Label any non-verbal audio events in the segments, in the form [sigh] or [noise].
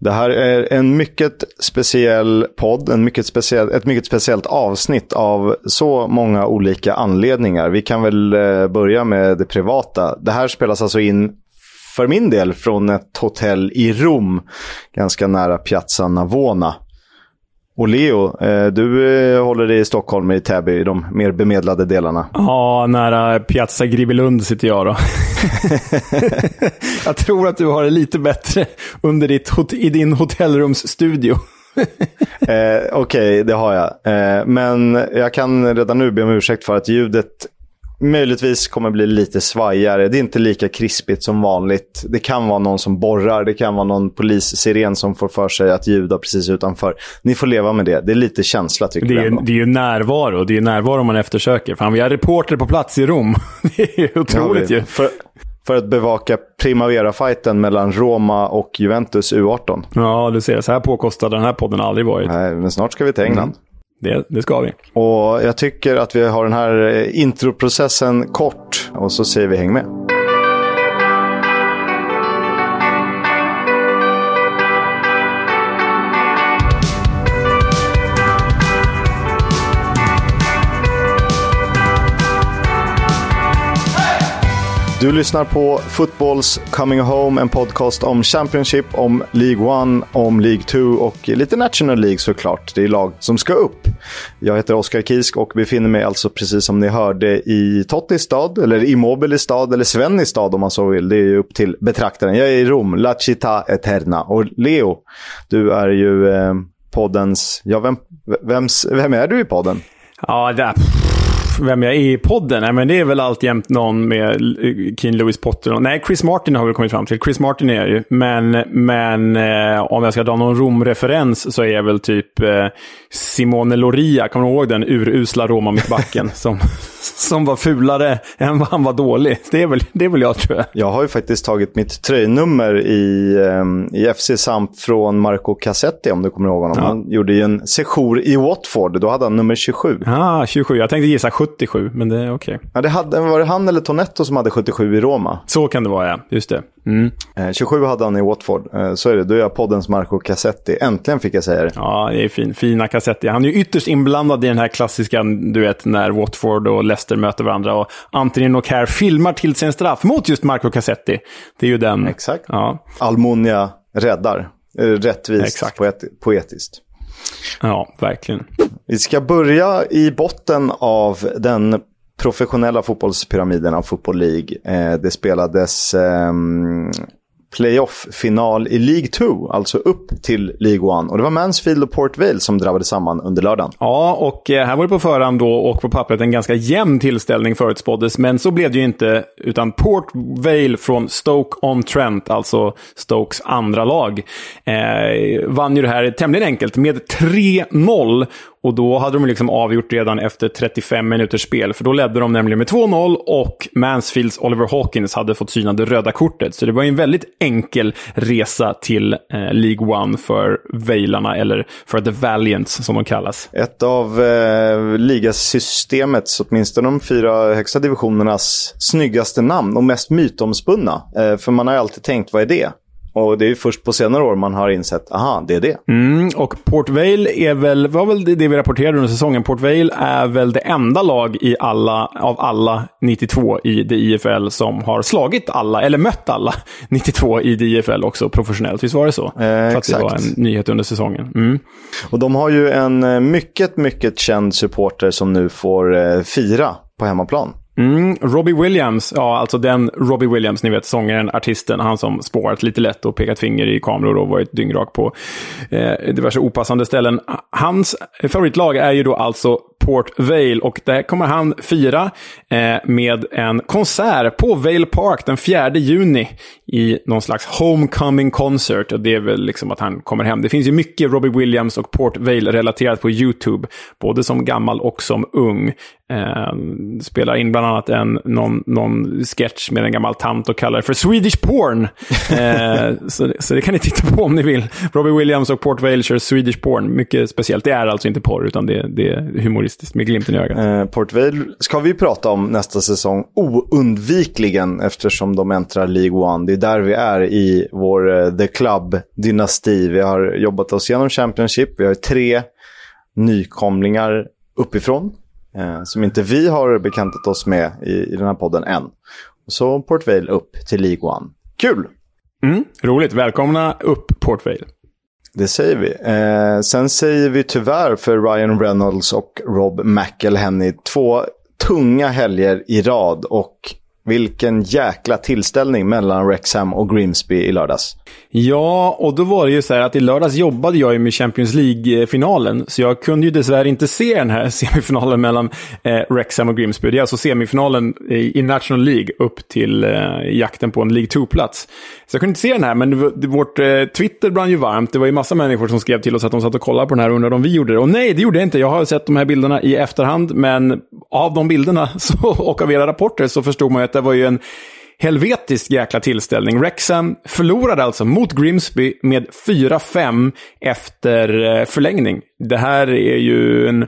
Det här är en mycket speciell podd, en mycket speciell, ett mycket speciellt avsnitt av så många olika anledningar. Vi kan väl eh, börja med det privata. Det här spelas alltså in för min del från ett hotell i Rom, ganska nära Piazza Navona. Och Leo, eh, du eh, håller dig i Stockholm, i Täby, i de mer bemedlade delarna. Ja, nära Piazza Gribelund sitter jag då. [laughs] jag tror att du har det lite bättre under ditt, i din hotellrumsstudio. [laughs] eh, Okej, okay, det har jag. Eh, men jag kan redan nu be om ursäkt för att ljudet möjligtvis kommer bli lite svajigare. Det är inte lika krispigt som vanligt. Det kan vara någon som borrar, det kan vara någon polissiren som får för sig att ljuda precis utanför. Ni får leva med det. Det är lite känsla tycker det är, jag. Det är ju närvaro. Det är närvaro man eftersöker. Fan, vi har reporter på plats i Rom. [laughs] det är otroligt ja, ju. För, för att bevaka Primavera-fighten mellan Roma och Juventus U18. Ja, du ser. Så här påkostad den här podden aldrig varit. Nej, men snart ska vi till England. Mm. Det, det ska vi. Och jag tycker att vi har den här eh, introprocessen kort och så säger vi häng med. Du lyssnar på Footballs Coming Home, en podcast om Championship, om League 1, om League 2 och lite National League såklart. Det är lag som ska upp. Jag heter Oskar Kisk och befinner mig alltså precis som ni hörde i Tottis stad, eller Immobile stad, eller Svennis stad om man så vill. Det är ju upp till betraktaren. Jag är i Rom, La Città Eterna. Och Leo, du är ju eh, poddens... Ja, vem, vems, vem är du i podden? Ja, det vem jag är i podden? Nej, men det är väl alltjämt någon med eh, Keen Lewis Potter. Nej, Chris Martin har vi kommit fram till. Chris Martin är jag ju. Men, men eh, om jag ska dra någon Rom-referens så är jag väl typ eh, Simone Loria. Kommer du ihåg den urusla Roma-mittbacken? [laughs] som, som var fulare än vad han var dålig. Det är väl, det är väl jag tror jag. Jag har ju faktiskt tagit mitt tröjnummer i, um, i FC Samp från Marco Cassetti om du kommer ihåg honom. Ja. Han gjorde ju en sejour i Watford. Då hade han nummer 27. Ah, 27. Jag tänkte gissa 77, men det är okej. Okay. Ja, det hade, var det han eller Tonetto som hade 77 i Roma? Så kan det vara, ja. Just det. Mm. Eh, 27 hade han i Watford. Eh, så är det. Då är jag poddens Marco Cassetti. Äntligen fick jag säga det. Ja, det är fin. Fina Cassetti. Han är ju ytterst inblandad i den här klassiska, du vet, när Watford och Leicester möter varandra. Och Anthony Nocaire filmar till sin straff mot just Marco Cassetti. Det är ju den. Exakt. Ja. Almonia räddar. Eh, rättvist, Exakt. Poet poetiskt. Ja, verkligen. Vi ska börja i botten av den professionella fotbollspyramiden av Football League. Eh, det spelades eh, playoff-final i League 2, alltså upp till League 1. Och det var Mansfield och Port Vale som drabbade samman under lördagen. Ja, och eh, här var det på förhand då och på pappret en ganska jämn tillställning förutspåddes. Men så blev det ju inte, utan Port Vale från Stoke-on-Trent, alltså Stokes andra lag, eh, vann ju det här tämligen enkelt med 3-0. Och då hade de liksom avgjort redan efter 35 minuters spel, för då ledde de nämligen med 2-0 och Mansfields Oliver Hawkins hade fått syna det röda kortet. Så det var en väldigt enkel resa till eh, League One för Vejlarna, eller för The Valiants som de kallas. Ett av eh, ligasystemets, åtminstone de fyra högsta divisionernas, snyggaste namn och mest mytomspunna. Eh, för man har ju alltid tänkt, vad är det? Och det är först på senare år man har insett, aha, det är det. Mm, och Port Vale är väl, var väl det vi rapporterade under säsongen. Port Vale är väl det enda lag i alla, av alla 92 i DIFL som har slagit alla, eller mött alla [laughs] 92 i DIFL också professionellt. Visst var det så? Eh, För att det var en nyhet under säsongen. Mm. Och de har ju en eh, mycket, mycket känd supporter som nu får eh, fira på hemmaplan. Mm, Robbie Williams, ja alltså den Robbie Williams, ni vet sångaren, artisten, han som spårat lite lätt och pekat finger i kameror och varit dyngrak på eh, diverse opassande ställen. Hans favoritlag är ju då alltså Port Vale och det kommer han fira eh, med en konsert på Vale Park den 4 juni i någon slags homecoming concert. Och det är väl liksom att han kommer hem. Det finns ju mycket Robbie Williams och Port Vale relaterat på YouTube, både som gammal och som ung. Eh, spelar in bland annat en, någon, någon sketch med en gammal tant och kallar det för Swedish porn. Eh, [laughs] så, så det kan ni titta på om ni vill. Robbie Williams och Port Vale kör Swedish porn. Mycket speciellt. Det är alltså inte porr, utan det, det är humoristiskt realistiskt med glimten i ögat. Eh, Port Vale ska vi prata om nästa säsong oundvikligen eftersom de äntrar League One. Det är där vi är i vår uh, The Club-dynasti. Vi har jobbat oss igenom Championship. Vi har tre nykomlingar uppifrån eh, som inte vi har bekantat oss med i, i den här podden än. Så Port Vale upp till League One. Kul! Mm, roligt. Välkomna upp Port Vale. Det säger vi. Eh, sen säger vi tyvärr för Ryan Reynolds och Rob McElhenney två tunga helger i rad. Och vilken jäkla tillställning mellan Wrexham och Grimsby i lördags. Ja, och då var det ju så här att i lördags jobbade jag ju med Champions League-finalen. Så jag kunde ju dessvärre inte se den här [laughs] semifinalen mellan eh, Wrexham och Grimsby. Det är alltså semifinalen i, i National League upp till eh, jakten på en League 2-plats. Så jag kunde inte se den här, men det, vårt eh, Twitter brann ju varmt. Det var ju massa människor som skrev till oss att de satt och kollade på den här och undrade om vi gjorde det. Och nej, det gjorde jag inte. Jag har sett de här bilderna i efterhand, men av de bilderna [laughs] så, och av era rapporter så förstod man ju att det var ju en helvetisk jäkla tillställning. Wrexham förlorade alltså mot Grimsby med 4-5 efter eh, förlängning. Det här är ju en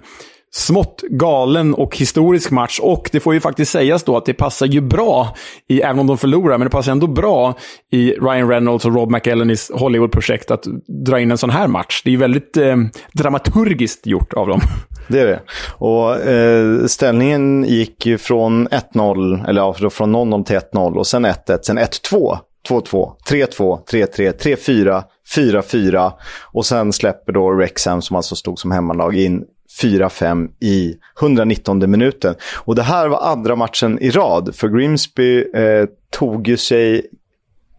smått galen och historisk match. Och det får ju faktiskt sägas då att det passar ju bra, i, även om de förlorar, men det passar ändå bra i Ryan Reynolds och Rob McElhennys Hollywood-projekt att dra in en sån här match. Det är ju väldigt eh, dramaturgiskt gjort av dem. [laughs] Det är det. Och eh, ställningen gick ju från 1-0, eller ja, från 0-0 till 1-0 och sen 1-1, sen 1-2. 2-2, 3-2, 3-3, 3-4, 4-4 och sen släpper då Rexham som alltså stod som hemmalag in 4-5 i 119 minuten. Och det här var andra matchen i rad, för Grimsby eh, tog ju sig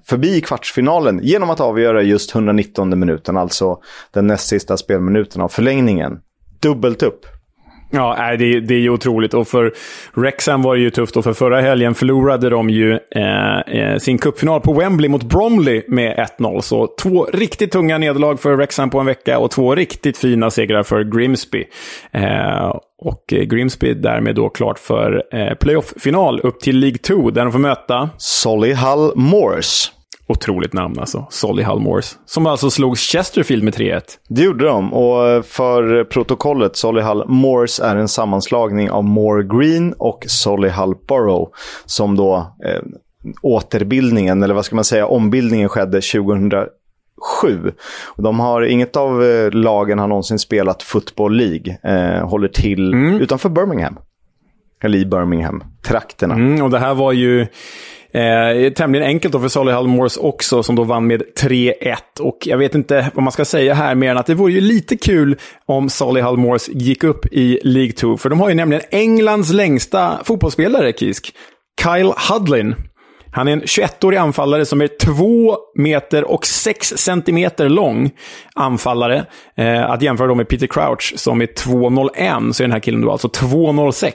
förbi kvartsfinalen genom att avgöra just 119 minuten, alltså den näst sista spelminuten av förlängningen. Dubbelt upp. Ja, det, det är ju otroligt. Och för Rexham var det ju tufft. Och för förra helgen förlorade de ju eh, eh sin cupfinal på Wembley mot Bromley med 1-0. Så två riktigt tunga nederlag för Rexham på en vecka och två riktigt fina segrar för Grimsby. Eh, och Grimsby därmed då klart för eh, playoff-final upp till League 2 där de får möta... Solihull Moors. Otroligt namn alltså. Solihull Moors. Som alltså slog Chesterfield med 3-1. Det gjorde de. Och för protokollet, Solihull Moors är en sammanslagning av Moor Green och Solihull Borough. Som då eh, återbildningen, eller vad ska man säga, ombildningen skedde 2007. De har, inget av eh, lagen har någonsin spelat Football League. Eh, håller till mm. utanför Birmingham. Eller i Birmingham, trakterna. Mm, och det här var ju Eh, tämligen enkelt då för Solihull Moors också, som då vann med 3-1. Och jag vet inte vad man ska säga här mer än att det vore ju lite kul om Solihull Moors gick upp i League 2. För de har ju nämligen Englands längsta fotbollsspelare, Kisk. Kyle Hudlin. Han är en 21-årig anfallare som är 2 meter och 6 centimeter lång anfallare. Eh, att jämföra då med Peter Crouch som är 2,01 så är den här killen då alltså 2,06.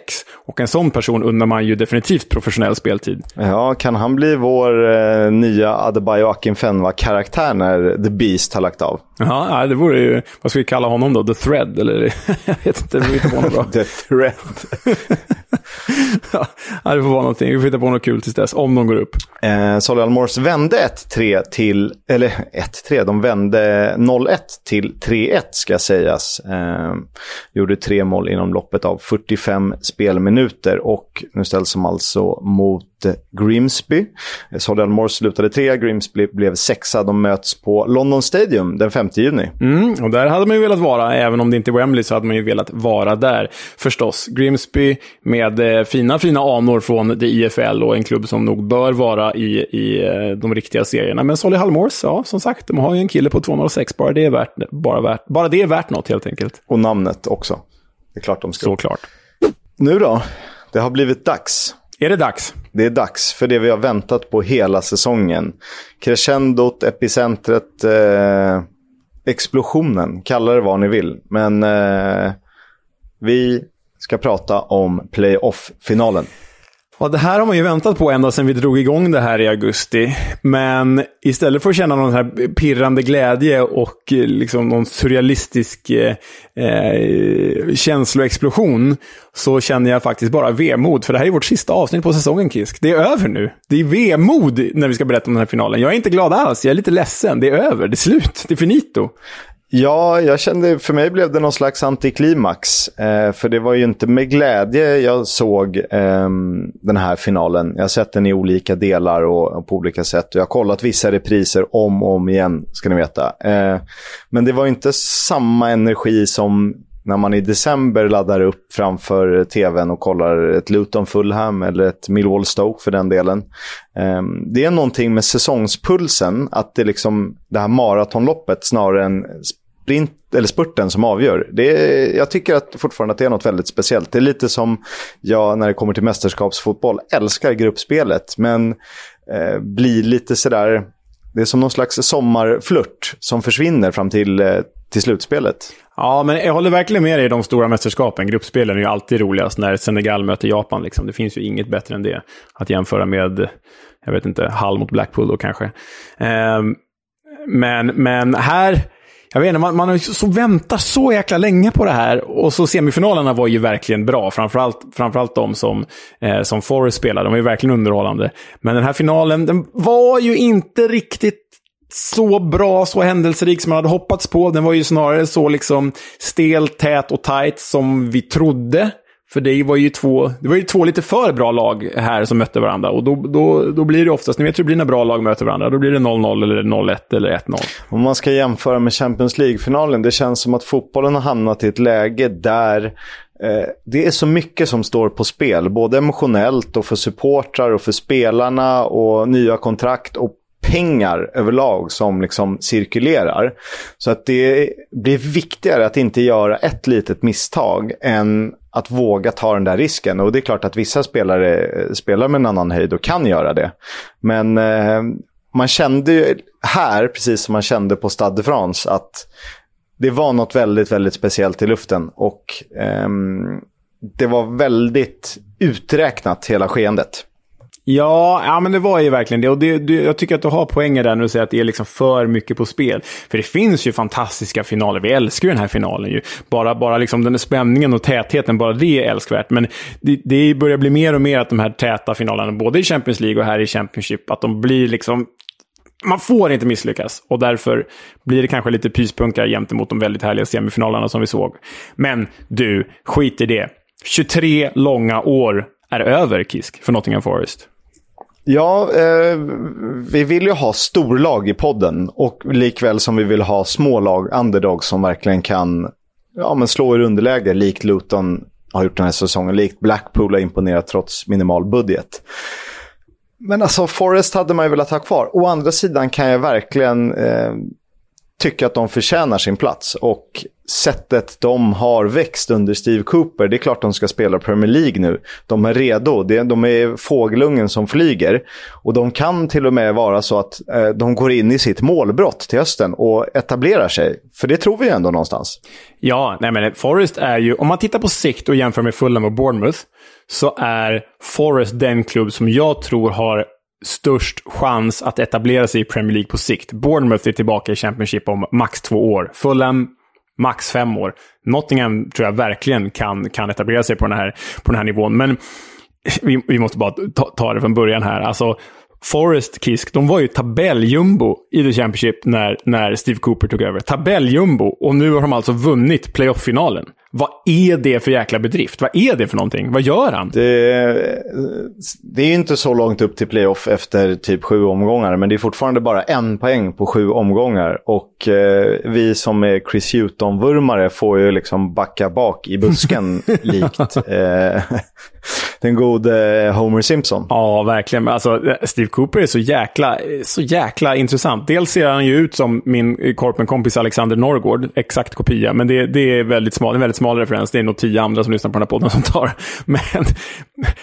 Och en sån person undrar man ju definitivt professionell speltid. Ja, kan han bli vår eh, nya Adebayo Akinfenwa-karaktär när The Beast har lagt av? Ja, det vore ju, vad ska vi kalla honom då? The Thread? Eller [laughs] jag vet inte, hittar på något bra. [laughs] The Thread. [laughs] ja, det får vara någonting. Vi får hitta på något kul tills dess, om de går upp. Eh, Solly Almors vände 1-3 till, eller 1-3, de vände 0-1 till 3-1 ska sägas. Eh, gjorde tre mål inom loppet av 45 spelminuter och nu ställs de alltså mot Grimsby. Solihull Moors slutade trea, Grimsby blev sexa. De möts på London Stadium den 5 juni. Mm, och där hade man ju velat vara, även om det inte är Wembley så hade man ju velat vara där förstås. Grimsby med eh, fina, fina anor från det IFL och en klubb som nog bör vara i, i eh, de riktiga serierna. Men Solihull Moors, ja, som sagt, de har ju en kille på 206. Bara det är värt, bara värt, bara det är värt något helt enkelt. Och namnet också. Det är klart de ska. Såklart. Nu då? Det har blivit dags. Är det dags? Det är dags för det vi har väntat på hela säsongen. Crescendot, epicentret, eh, explosionen, kalla det vad ni vill. Men eh, vi ska prata om playoff-finalen. Ja, det här har man ju väntat på ända sedan vi drog igång det här i augusti. Men istället för att känna någon här pirrande glädje och eh, liksom någon surrealistisk eh, eh, känsloexplosion så känner jag faktiskt bara vemod. För det här är vårt sista avsnitt på säsongen, Kisk. Det är över nu. Det är vemod när vi ska berätta om den här finalen. Jag är inte glad alls. Jag är lite ledsen. Det är över. Det är slut. Det är finito. Ja, jag kände, för mig blev det någon slags antiklimax. Eh, för det var ju inte med glädje jag såg eh, den här finalen. Jag har sett den i olika delar och, och, på olika sätt. Och jag har kollat vissa repriser om och om igen, ska ni veta. Eh, men det var inte samma energi som när man i december laddar upp framför tvn och kollar ett Luton Fulham eller ett Millwall Stoke för den delen. Ehm, det är någonting med säsongspulsen, att det, liksom, det här maratonloppet snarare än sprint, eller spurten som avgör. Det är, jag tycker att fortfarande att det är något väldigt speciellt. Det är lite som jag när det kommer till mästerskapsfotboll älskar gruppspelet, men eh, blir lite sådär det är som någon slags sommarflört som försvinner fram till, eh, till slutspelet. Ja, men jag håller verkligen med dig i de stora mästerskapen. Gruppspelen är ju alltid roligast när Senegal möter Japan. Liksom. Det finns ju inget bättre än det. Att jämföra med, jag vet inte, Hall mot Blackpool då kanske. Eh, men, men här jag vet inte, man, man har så, så väntat så jäkla länge på det här. Och så semifinalerna var ju verkligen bra. Framförallt, framförallt de som, eh, som Forrest spelade. De var ju verkligen underhållande. Men den här finalen, den var ju inte riktigt så bra, så händelserik som man hade hoppats på. Den var ju snarare så liksom stel, tät och tight som vi trodde. För det var ju två, det var ju två lite för bra lag här som mötte varandra. Och då, då, då blir det oftast, ni vet hur det blir när bra lag möter varandra, då blir det 0-0 eller 0-1 eller 1-0. Om man ska jämföra med Champions League-finalen, det känns som att fotbollen har hamnat i ett läge där eh, det är så mycket som står på spel, både emotionellt och för supportrar och för spelarna och nya kontrakt och pengar överlag som liksom cirkulerar. Så att det blir viktigare att inte göra ett litet misstag än att våga ta den där risken. Och det är klart att vissa spelare eh, spelar med en annan höjd och kan göra det. Men eh, man kände ju här, precis som man kände på Stade de France, att det var något väldigt, väldigt speciellt i luften. Och eh, det var väldigt uträknat hela skeendet. Ja, ja, men det var ju verkligen det. Och det, det, jag tycker att du har poänger där när du säger att det är liksom för mycket på spel. För det finns ju fantastiska finaler. Vi älskar ju den här finalen. Ju. Bara, bara liksom den spänningen och tätheten, bara det är älskvärt. Men det, det börjar bli mer och mer att de här täta finalerna, både i Champions League och här i Championship, att de blir liksom man får inte misslyckas och därför blir det kanske lite pyspunkar gentemot de väldigt härliga semifinalerna som vi såg. Men du, skit i det. 23 långa år är över, Kisk, för Nottingham Forest. Ja, eh, vi vill ju ha storlag i podden. Och likväl som vi vill ha smålag, underdogs som verkligen kan ja, men slå ur underläge. Likt Luton har gjort den här säsongen. Likt Blackpool har imponerat trots minimal budget. Men alltså Forest hade man ju velat ha kvar. Å andra sidan kan jag verkligen eh, tycka att de förtjänar sin plats. Och sättet de har växt under Steve Cooper, det är klart de ska spela Premier League nu. De är redo, de är fågelungen som flyger. Och de kan till och med vara så att eh, de går in i sitt målbrott till hösten och etablerar sig. För det tror vi ändå någonstans. Ja, nej men Forest är ju, om man tittar på sikt och jämför med Fulham och Bournemouth, så är Forest den klubb som jag tror har störst chans att etablera sig i Premier League på sikt. Bournemouth är tillbaka i Championship om max två år. Fulham max fem år. Nottingham tror jag verkligen kan, kan etablera sig på den här, på den här nivån. Men vi, vi måste bara ta, ta det från början här. Alltså, Forest Kisk, de var ju tabelljumbo i The Championship när, när Steve Cooper tog över. Tabelljumbo. Och nu har de alltså vunnit playoff-finalen. Vad är det för jäkla bedrift? Vad är det för någonting? Vad gör han? Det, det är inte så långt upp till playoff efter typ sju omgångar, men det är fortfarande bara en poäng på sju omgångar. Och eh, vi som är Chris Hewton-vurmare får ju liksom backa bak i busken [laughs] likt eh, den gode Homer Simpson. Ja, verkligen. Alltså, Steve Cooper är så jäkla, så jäkla intressant. Dels ser han ju ut som min korpenkompis Alexander Norrgård, exakt kopia, men det, det är väldigt smalt. väldigt smal referens. Det är nog tio andra som lyssnar på den här podden som tar. [laughs] Men,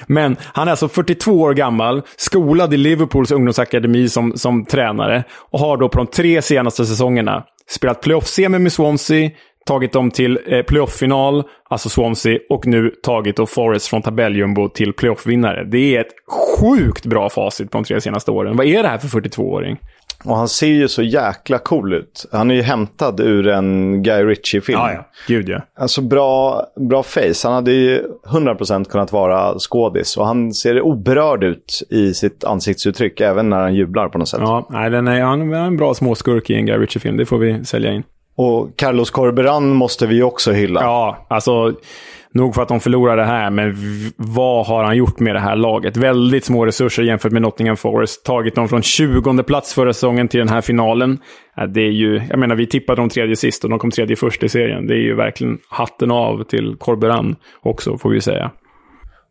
men han är alltså 42 år gammal, skolad i Liverpools ungdomsakademi som, som tränare och har då på de tre senaste säsongerna spelat playoff-semi med Swansea, tagit dem till eh, playoff-final, alltså Swansea, och nu tagit då Forest från tabelljumbo till playoff-vinnare. Det är ett sjukt bra facit på de tre senaste åren. Vad är det här för 42-åring? Och han ser ju så jäkla cool ut. Han är ju hämtad ur en Guy Ritchie-film. Ja, ja. Gud ja. Alltså bra, bra face. Han hade ju 100% kunnat vara skådis. Och han ser oberörd ut i sitt ansiktsuttryck, även när han jublar på något sätt. Ja, nej, den är, han är en bra småskurk i en Guy Ritchie-film. Det får vi sälja in. Och Carlos Corberan måste vi också hylla. Ja, alltså nog för att de förlorar det här, men vad har han gjort med det här laget? Väldigt små resurser jämfört med Nottingham Forest. Tagit dem från 20 plats förra säsongen till den här finalen. Det är ju, jag menar, vi tippade dem tredje sist och de kom tredje först i serien. Det är ju verkligen hatten av till Corberan också, får vi säga.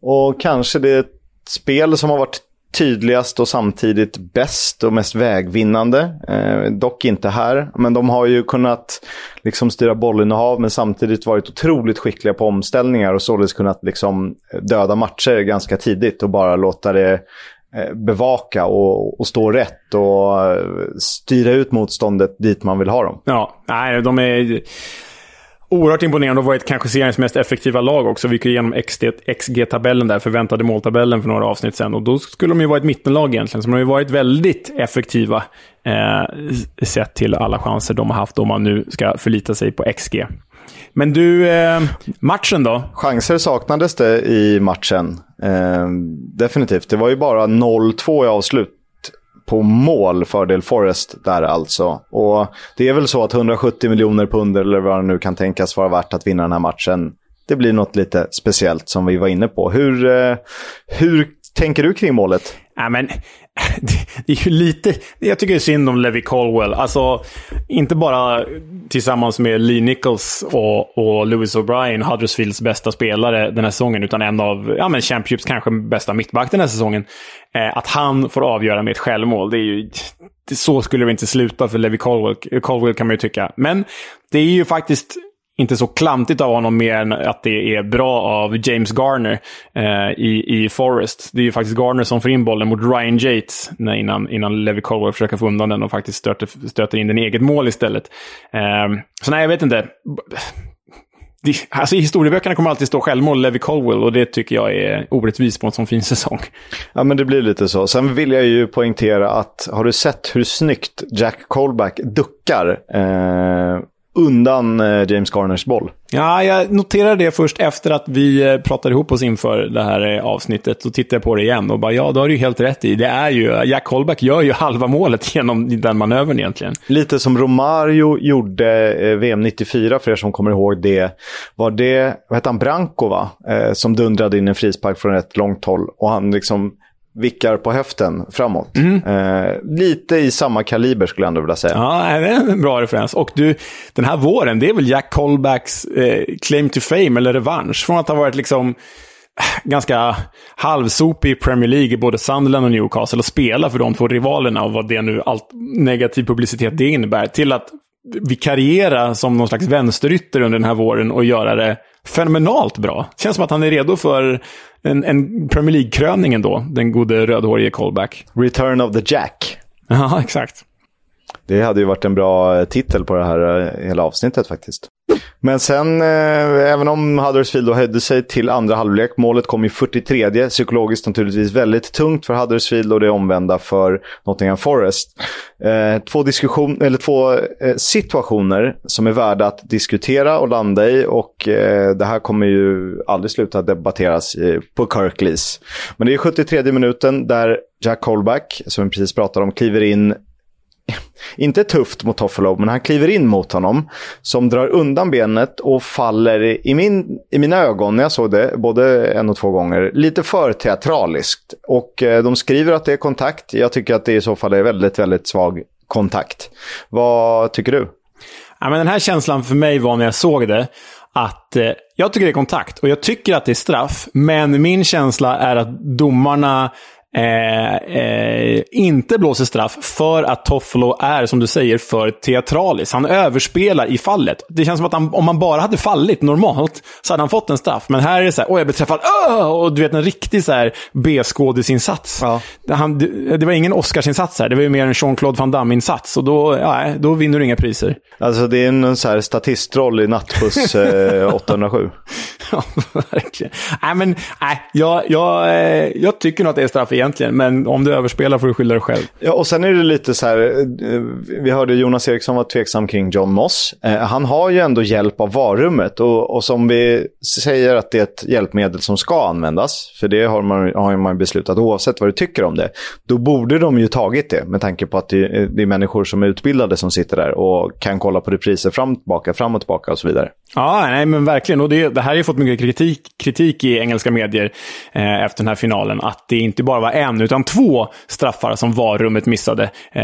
Och kanske det spel som har varit tydligast och samtidigt bäst och mest vägvinnande. Eh, dock inte här, men de har ju kunnat liksom styra bollinnehav men samtidigt varit otroligt skickliga på omställningar och således kunnat liksom döda matcher ganska tidigt och bara låta det eh, bevaka och, och, stå rätt och eh, styra ut motståndet dit man vill ha dem. Ja, nej, de är oerhört imponerande och varit kanske seriens mest effektiva lag också. Vi gick igenom XG-tabellen där, förväntade måltabellen för några avsnitt sen. Och då skulle de ju vara ett mittenlag egentligen. Så de har ju varit väldigt effektiva eh, sett till alla chanser de har haft om man nu ska förlita sig på XG. Men du, eh, matchen då? Chanser saknades det i matchen. Eh, definitivt. Det var ju bara 0-2 i avslut på mål fördel Forest där alltså. Och det är väl så att 170 miljoner pund eller vad det nu kan tänkas vara värt att vinna den här matchen. Det blir något lite speciellt som vi var inne på. Hur, eh, hur tänker du kring målet? Ja, men, [laughs] det är ju lite... Jag tycker det är synd om Levi Colwell. Alltså, inte bara tillsammans med Lee Nichols och, och Lewis O'Brien, Huddersfields bästa spelare den här säsongen, utan en av ja, men Championships kanske bästa mittback den här säsongen. Eh, att han får avgöra med ett självmål, det är ju... Det, så skulle det inte sluta för Levi Colwell, Colwell kan man ju tycka. Men det är ju faktiskt inte så klantigt av honom mer än att det är bra av James Garner eh, i, i Forest. Det är ju faktiskt Garner som får in bollen mot Ryan Yates innan, innan Levi Colwell försöker få undan den och faktiskt stöter, stöter in den i eget mål istället. Eh, så nej, jag vet inte. Alltså, I historieböckerna kommer alltid stå självmål Levi Colwell och det tycker jag är orättvist på en sån fin säsong. Ja, men det blir lite så. Sen vill jag ju poängtera att har du sett hur snyggt Jack Colback duckar eh, undan eh, James Garners boll. Ja, jag noterade det först efter att vi eh, pratade ihop oss inför det här eh, avsnittet. Så tittade jag på det igen och bara, ja, då har du helt rätt i. Det är ju, Jack Holback gör ju [laughs] halva målet genom den manövern egentligen. Lite som Romario gjorde VM 94, för er som kommer ihåg det. Var det, vad hette han, Branco va? som dundrade in en frispark från ett långt håll. Och han liksom vickar på höften framåt. Mm. Eh, lite i samma kaliber skulle jag ändå vilja säga. Ja, det är en bra referens. Och du, den här våren, det är väl Jack Colbacks eh, claim to fame eller revansch. Från att ha varit liksom eh, ganska halvsopig i Premier League i både Sunderland och Newcastle och spela för de två rivalerna och vad det nu, allt negativ publicitet det innebär, till att vikariera som någon slags vänsterytter under den här våren och göra det fenomenalt bra. Känns som att han är redo för en, en Premier League-kröning ändå, den gode rödhårige callback. Return of the Jack. Ja, [laughs] exakt. Det hade ju varit en bra titel på det här eh, hela avsnittet faktiskt. Men sen, eh, även om Huddersfield då höjde sig till andra halvlek, målet kom i 43 psykologiskt naturligtvis väldigt tungt för Huddersfield och det omvända för Nottingham Forest. Eh, två, diskussion, eller två eh, situationer som är värda att diskutera och landa i och eh, det här kommer ju aldrig sluta debatteras i, på Kirklees. Men det är 73 minuten där Jack Colback, som vi precis pratade om, kliver in inte tufft mot Toffolo, men han kliver in mot honom. Som drar undan benet och faller i, min, i mina ögon, när jag såg det, både en och två gånger, lite för teatraliskt. Och eh, de skriver att det är kontakt. Jag tycker att det i så fall är väldigt, väldigt svag kontakt. Vad tycker du? Ja, men den här känslan för mig var när jag såg det, att eh, jag tycker det är kontakt och jag tycker att det är straff. Men min känsla är att domarna Eh, eh, inte blåser straff för att Toffolo är, som du säger, för teatralisk. Han överspelar i fallet. Det känns som att han, om han bara hade fallit normalt så hade han fått en straff. Men här är det så här, åh jag blev träffad, Åh! och du vet en riktig så här B-skådisinsats. Ja. Det, det var ingen Oscarsinsats här, det var ju mer en Jean-Claude Van Damme-insats. Och då, ja, då vinner du inga priser. Alltså det är en så här statistroll i nattbuss [laughs] eh, 807. Ja, [laughs] verkligen. Nej, men nej, jag, jag, eh, jag tycker nog att det är straff egentligen, men om du överspelar får du skylla dig själv. Ja, och sen är det lite så här, eh, vi hörde Jonas Eriksson var tveksam kring John Moss. Eh, han har ju ändå hjälp av varummet och, och som vi säger att det är ett hjälpmedel som ska användas, för det har man, har man beslutat oavsett vad du tycker om det, då borde de ju tagit det med tanke på att det, det är människor som är utbildade som sitter där och kan kolla på repriser fram och tillbaka, fram och tillbaka och så vidare. Ja, nej men verkligen. Och det, det här har ju fått mycket kritik, kritik i engelska medier eh, efter den här finalen. Att det inte bara var en, utan två straffar som VAR-rummet missade eh,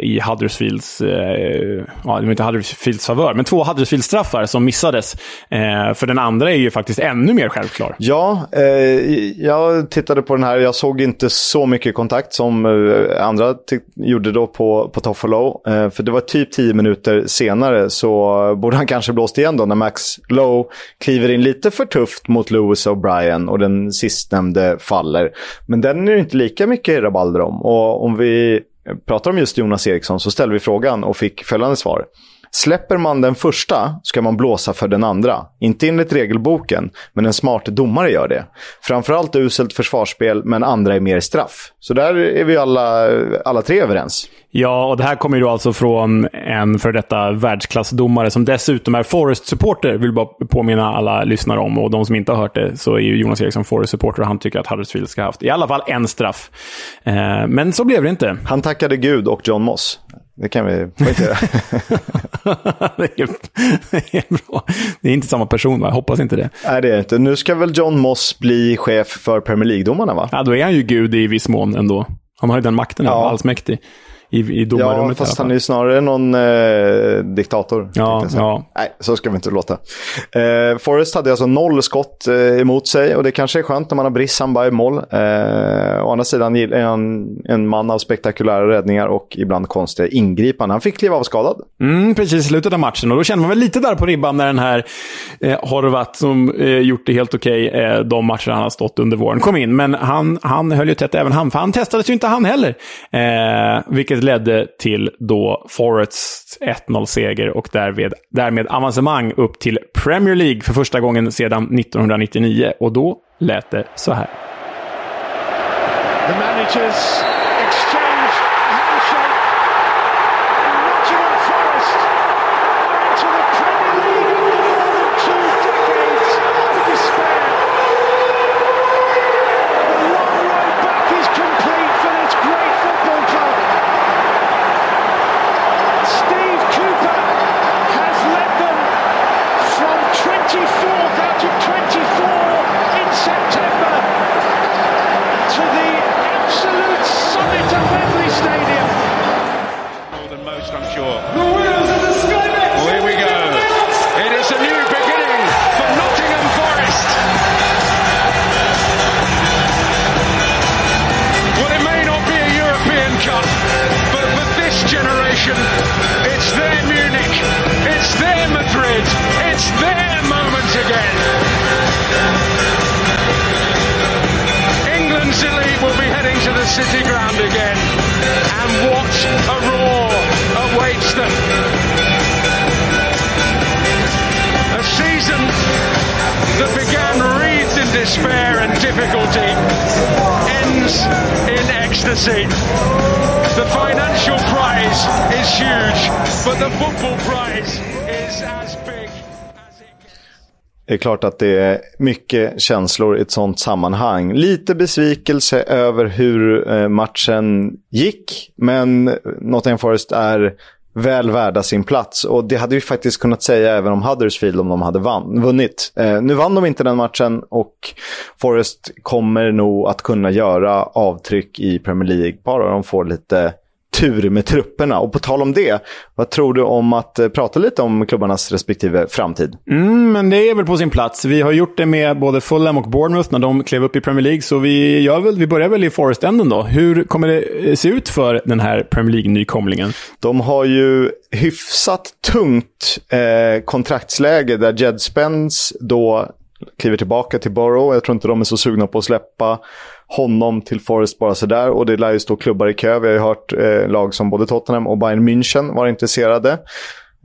i Huddersfields, eh, ja, det var inte Huddersfields favör, men två Huddersfield-straffar som missades. Eh, för den andra är ju faktiskt ännu mer självklar. Ja, eh, jag tittade på den här. Jag såg inte så mycket kontakt som eh, andra gjorde då på, på Toffolo. Eh, för det var typ tio minuter senare så borde han kanske blåst igen då när Max Lowe kliver in lite för tufft mot Lewis O'Brien och den sistnämnde faller. Men den är det inte lika mycket rabalder om. Och om vi pratar om just Jonas Eriksson så ställde vi frågan och fick följande svar. Släpper man den första ska man blåsa för den andra. Inte enligt regelboken, men en smart domare gör det. Framförallt uselt försvarsspel, men andra är mer straff. Så där är vi alla, alla tre överens. Ja, och det här kommer ju då alltså från en för detta världsklassdomare som dessutom är Forest-supporter, vill bara påminna alla lyssnare om. Och de som inte har hört det så är ju Jonas Eriksson Forest-supporter och han tycker att Huddersfield ska ha haft i alla fall en straff. Eh, men så blev det inte. Han tackade Gud och John Moss. Det kan vi poängtera. [laughs] det, är, det är bra. Det är inte samma person, va? Jag hoppas inte det. Nej, det är inte. Nu ska väl John Moss bli chef för Premier League-domarna, va? Ja, då är han ju Gud i viss mån ändå. Han har ju den makten, ja. allsmäktig i, i domarrummet. Ja, fast han är ju snarare någon eh, diktator. Ja, ja. Nej, så ska vi inte låta. Eh, Forrest hade alltså noll skott eh, emot sig och det kanske är skönt när man har Brissan i mål. Eh, å andra sidan är han en man av spektakulära räddningar och ibland konstiga ingripanden. Han fick kliva av skadad. Mm, precis, i slutet av matchen. Och då känner man väl lite där på ribban när den här eh, Horvat, som eh, gjort det helt okej okay, eh, de matcher han har stått under våren, kom in. Men han, han höll ju tätt även han, för han testades ju inte han heller. Eh, vilket ledde till då Forests 1-0-seger och därmed, därmed avancemang upp till Premier League för första gången sedan 1999. Och då lät det så här. The managers klart att det är mycket känslor i ett sånt sammanhang. Lite besvikelse över hur eh, matchen gick. Men Nottingham Forest är väl värda sin plats. Och det hade vi faktiskt kunnat säga även om Huddersfield om de hade vann, vunnit. Eh, nu vann de inte den matchen och Forest kommer nog att kunna göra avtryck i Premier League. Bara de får lite tur med trupperna. Och på tal om det, vad tror du om att eh, prata lite om klubbarnas respektive framtid? Mm, men det är väl på sin plats. Vi har gjort det med både Fulham och Bournemouth när de klev upp i Premier League, så vi, gör väl, vi börjar väl i Forest-änden då. Hur kommer det eh, se ut för den här Premier League-nykomlingen? De har ju hyfsat tungt eh, kontraktsläge där Jed Spence då kliver tillbaka till Borough. Jag tror inte de är så sugna på att släppa honom till Forest bara sådär. Och det lär ju stå klubbar i kö. Vi har ju hört eh, lag som både Tottenham och Bayern München var intresserade.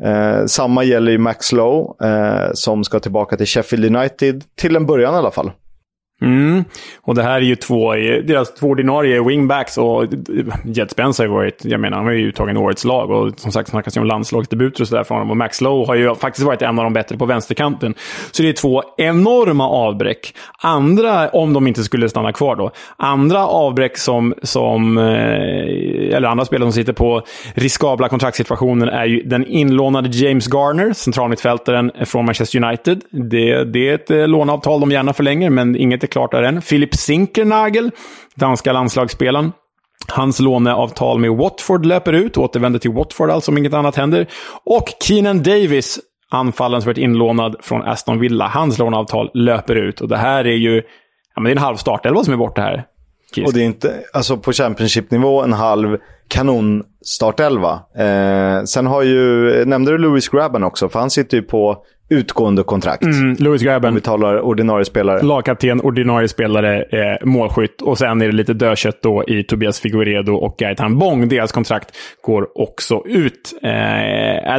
Eh, samma gäller ju Max Lowe, eh, som ska tillbaka till Sheffield United, till en början i alla fall. Mm. Och det här är ju två, deras två ordinarie wingbacks och eh, Jed Spence har ju varit, jag menar, han var ju uttagen i årets lag och som sagt snackas ju om landslagsdebuter och sådär för honom. Och Max Lowe har ju faktiskt varit en av de bättre på vänsterkanten. Så det är två enorma avbräck. Andra, om de inte skulle stanna kvar då, andra avbräck som, som eh, eller andra spelare som sitter på riskabla kontraktssituationer är ju den inlånade James Garner, centralmittfältaren från Manchester United. Det, det är ett eh, låneavtal de gärna förlänger, men inget inte klart där än. Philip Sinkernagel, danska landslagsspelaren. Hans låneavtal med Watford löper ut, återvänder till Watford alltså om inget annat händer. Och Keenan Davis, anfallen som varit inlånad från Aston Villa. Hans låneavtal löper ut och det här är ju ja, men det är en halv startelva som är borta här. Kiss. Och det är inte, alltså på Championship-nivå, en halv kanon startelva. Eh, sen har ju, nämnde du Louis Grabban också? För han sitter ju på utgående kontrakt. Mm, Louis Grabban. Om vi talar ordinarie spelare. Lagkapten, ordinarie spelare, eh, målskytt. Och sen är det lite dödkött då i Tobias Figueredo och Gaetan Bong. Deras kontrakt går också ut. Eh,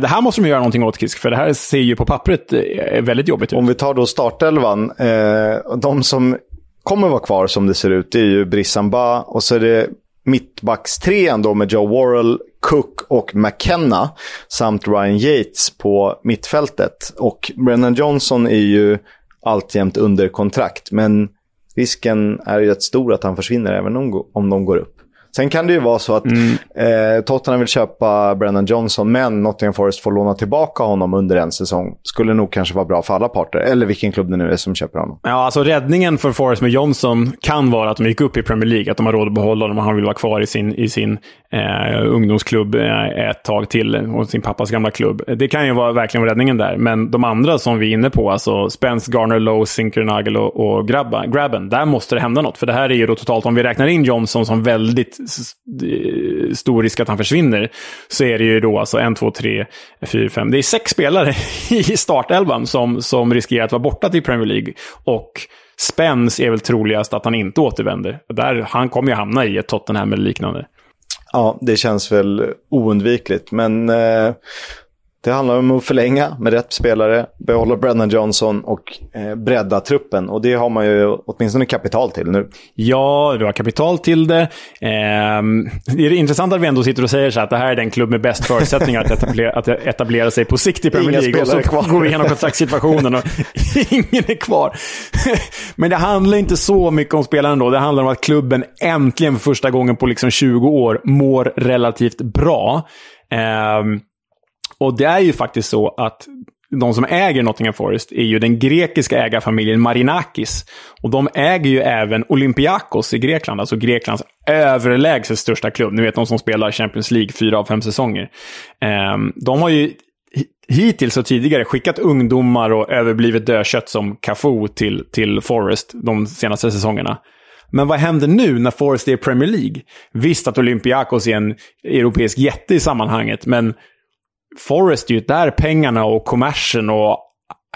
det här måste de göra någonting åt, Kisk. För det här ser ju på pappret eh, väldigt jobbigt ut. Om vi tar då startelvan. Eh, de som kommer vara kvar som det ser ut, det är ju Brissamba och så är det mittbackstrean då med Joe Worrell, Cook och McKenna samt Ryan Yates på mittfältet. Och Brennan Johnson är ju alltjämt under kontrakt, men risken är ju rätt stor att han försvinner även om de går upp. Sen kan det ju vara så att mm. eh, Tottenham vill köpa Brennan Johnson, men Nottingham Forest får låna tillbaka honom under en säsong. Skulle nog kanske vara bra för alla parter, eller vilken klubb det nu är som köper honom. Ja, alltså räddningen för Forest med Johnson kan vara att de gick upp i Premier League, att de har råd att behålla honom och han vill vara kvar i sin, i sin eh, ungdomsklubb eh, ett tag till, och sin pappas gamla klubb. Det kan ju vara verkligen räddningen där, men de andra som vi är inne på, alltså Spence, Garner, Lowe, Sinkernagel och, och Grabba, Grabben, där måste det hända något. För det här är ju då totalt, om vi räknar in Johnson som väldigt stor risk att han försvinner, så är det ju då alltså en, två, tre, fyra, fem. Det är sex spelare [laughs] i startelvan som, som riskerar att vara borta till Premier League. Och Spence är väl troligast att han inte återvänder. Där, han kommer ju hamna i ett Tottenham eller liknande. Ja, det känns väl oundvikligt. Men eh, det handlar om att förlänga med rätt spelare, behålla Brennan Johnson och eh, bredda truppen. Och det har man ju åtminstone kapital till nu. Ja, du har kapital till det. Eh, det är intressant att vi ändå sitter och säger så här att det här är den klubb med bäst förutsättningar att, etablera, att etablera sig på sikt i Premier League. Och så kvar. går vi igenom kontraktssituationen och [laughs] ingen är kvar. [laughs] Men det handlar inte så mycket om spelaren då. Det handlar om att klubben äntligen för första gången på liksom 20 år mår relativt bra. Eh, och det är ju faktiskt så att de som äger Nottingham Forest är ju den grekiska ägarfamiljen Marinakis. Och de äger ju även Olympiakos i Grekland, alltså Greklands överlägset största klubb. Ni vet de som spelar Champions League fyra av fem säsonger. Ehm, de har ju hittills och tidigare skickat ungdomar och överblivet dödkött som Cafu till, till Forest de senaste säsongerna. Men vad händer nu när Forest är i Premier League? Visst att Olympiakos är en europeisk jätte i sammanhanget, men Forest är ju där pengarna och kommersen och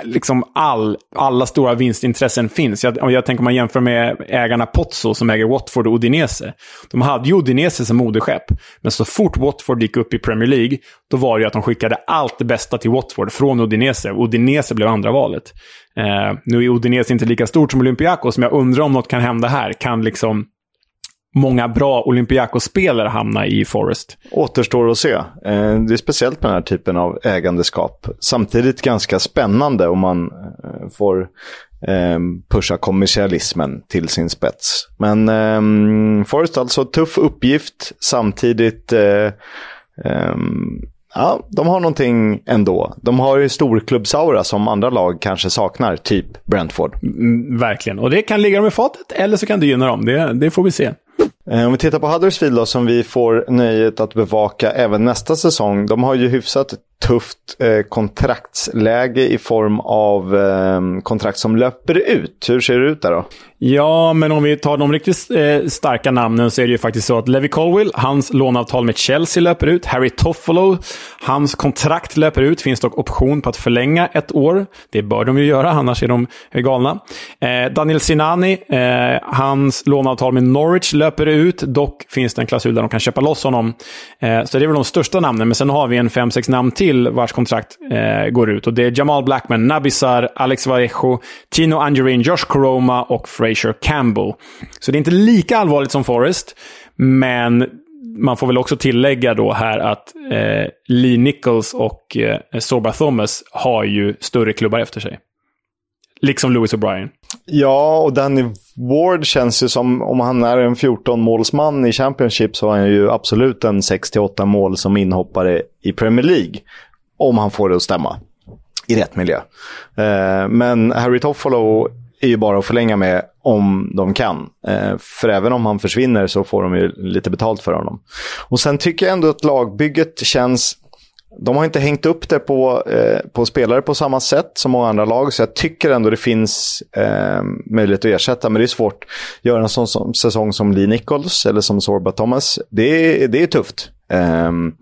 liksom all, alla stora vinstintressen finns. Jag, jag tänker om man jämför med ägarna Pozzo som äger Watford och Udinese. De hade ju Udinese som moderskepp, men så fort Watford gick upp i Premier League, då var det ju att de skickade allt det bästa till Watford från Udinese. Udinese blev andra valet. Eh, nu är Udinese inte lika stort som Olympiakos, men jag undrar om något kan hända här. Kan liksom många bra Olympiakos-spelare hamna i Forest. Återstår att se. Eh, det är speciellt med den här typen av ägandeskap. Samtidigt ganska spännande om man eh, får ehm, pusha kommersialismen till sin spets. Men ehm, Forest alltså, tuff uppgift. Samtidigt eh, ehm, Ja, de har någonting ändå. De har ju storklubbsaura som andra lag kanske saknar, typ Brentford. Mm, verkligen, och det kan ligga dem i fatet eller så kan det gynna dem. Det, det får vi se. Eh, om vi tittar på Huddersfield då, som vi får nöjet att bevaka även nästa säsong. De har ju hyfsat tufft eh, kontraktsläge i form av eh, kontrakt som löper ut. Hur ser det ut där då? Ja, men om vi tar de riktigt eh, starka namnen så är det ju faktiskt så att Levi Colwill, hans låneavtal med Chelsea löper ut. Harry Toffolo, hans kontrakt löper ut. Finns dock option på att förlänga ett år. Det bör de ju göra, annars är de galna. Eh, Daniel Sinani, eh, hans låneavtal med Norwich löper ut. Dock finns det en klausul där de kan köpa loss honom. Eh, så det är väl de största namnen, men sen har vi en fem sex namn till vars kontrakt eh, går ut. Och det är Jamal Blackman, Nabisar, Alex Vallejo, Tino Angerin, Josh Coroma och Fraser Campbell. Så det är inte lika allvarligt som Forrest, men man får väl också tillägga då här att eh, Lee Nichols och eh, Sorba Thomas har ju större klubbar efter sig. Liksom Lewis O'Brien. Ja, och Danny Ward känns ju som, om han är en 14-målsman i Championship så har han ju absolut en 6-8 mål som inhoppare i Premier League. Om han får det att stämma. I rätt miljö. Eh, men Harry Toffolo är ju bara att förlänga med om de kan. Eh, för även om han försvinner så får de ju lite betalt för honom. Och sen tycker jag ändå att lagbygget känns de har inte hängt upp det på, eh, på spelare på samma sätt som många andra lag, så jag tycker ändå det finns eh, möjlighet att ersätta. Men det är svårt att göra en sån som, säsong som Lee Nichols eller som Sorba Thomas. Det, det är tufft. Ehm,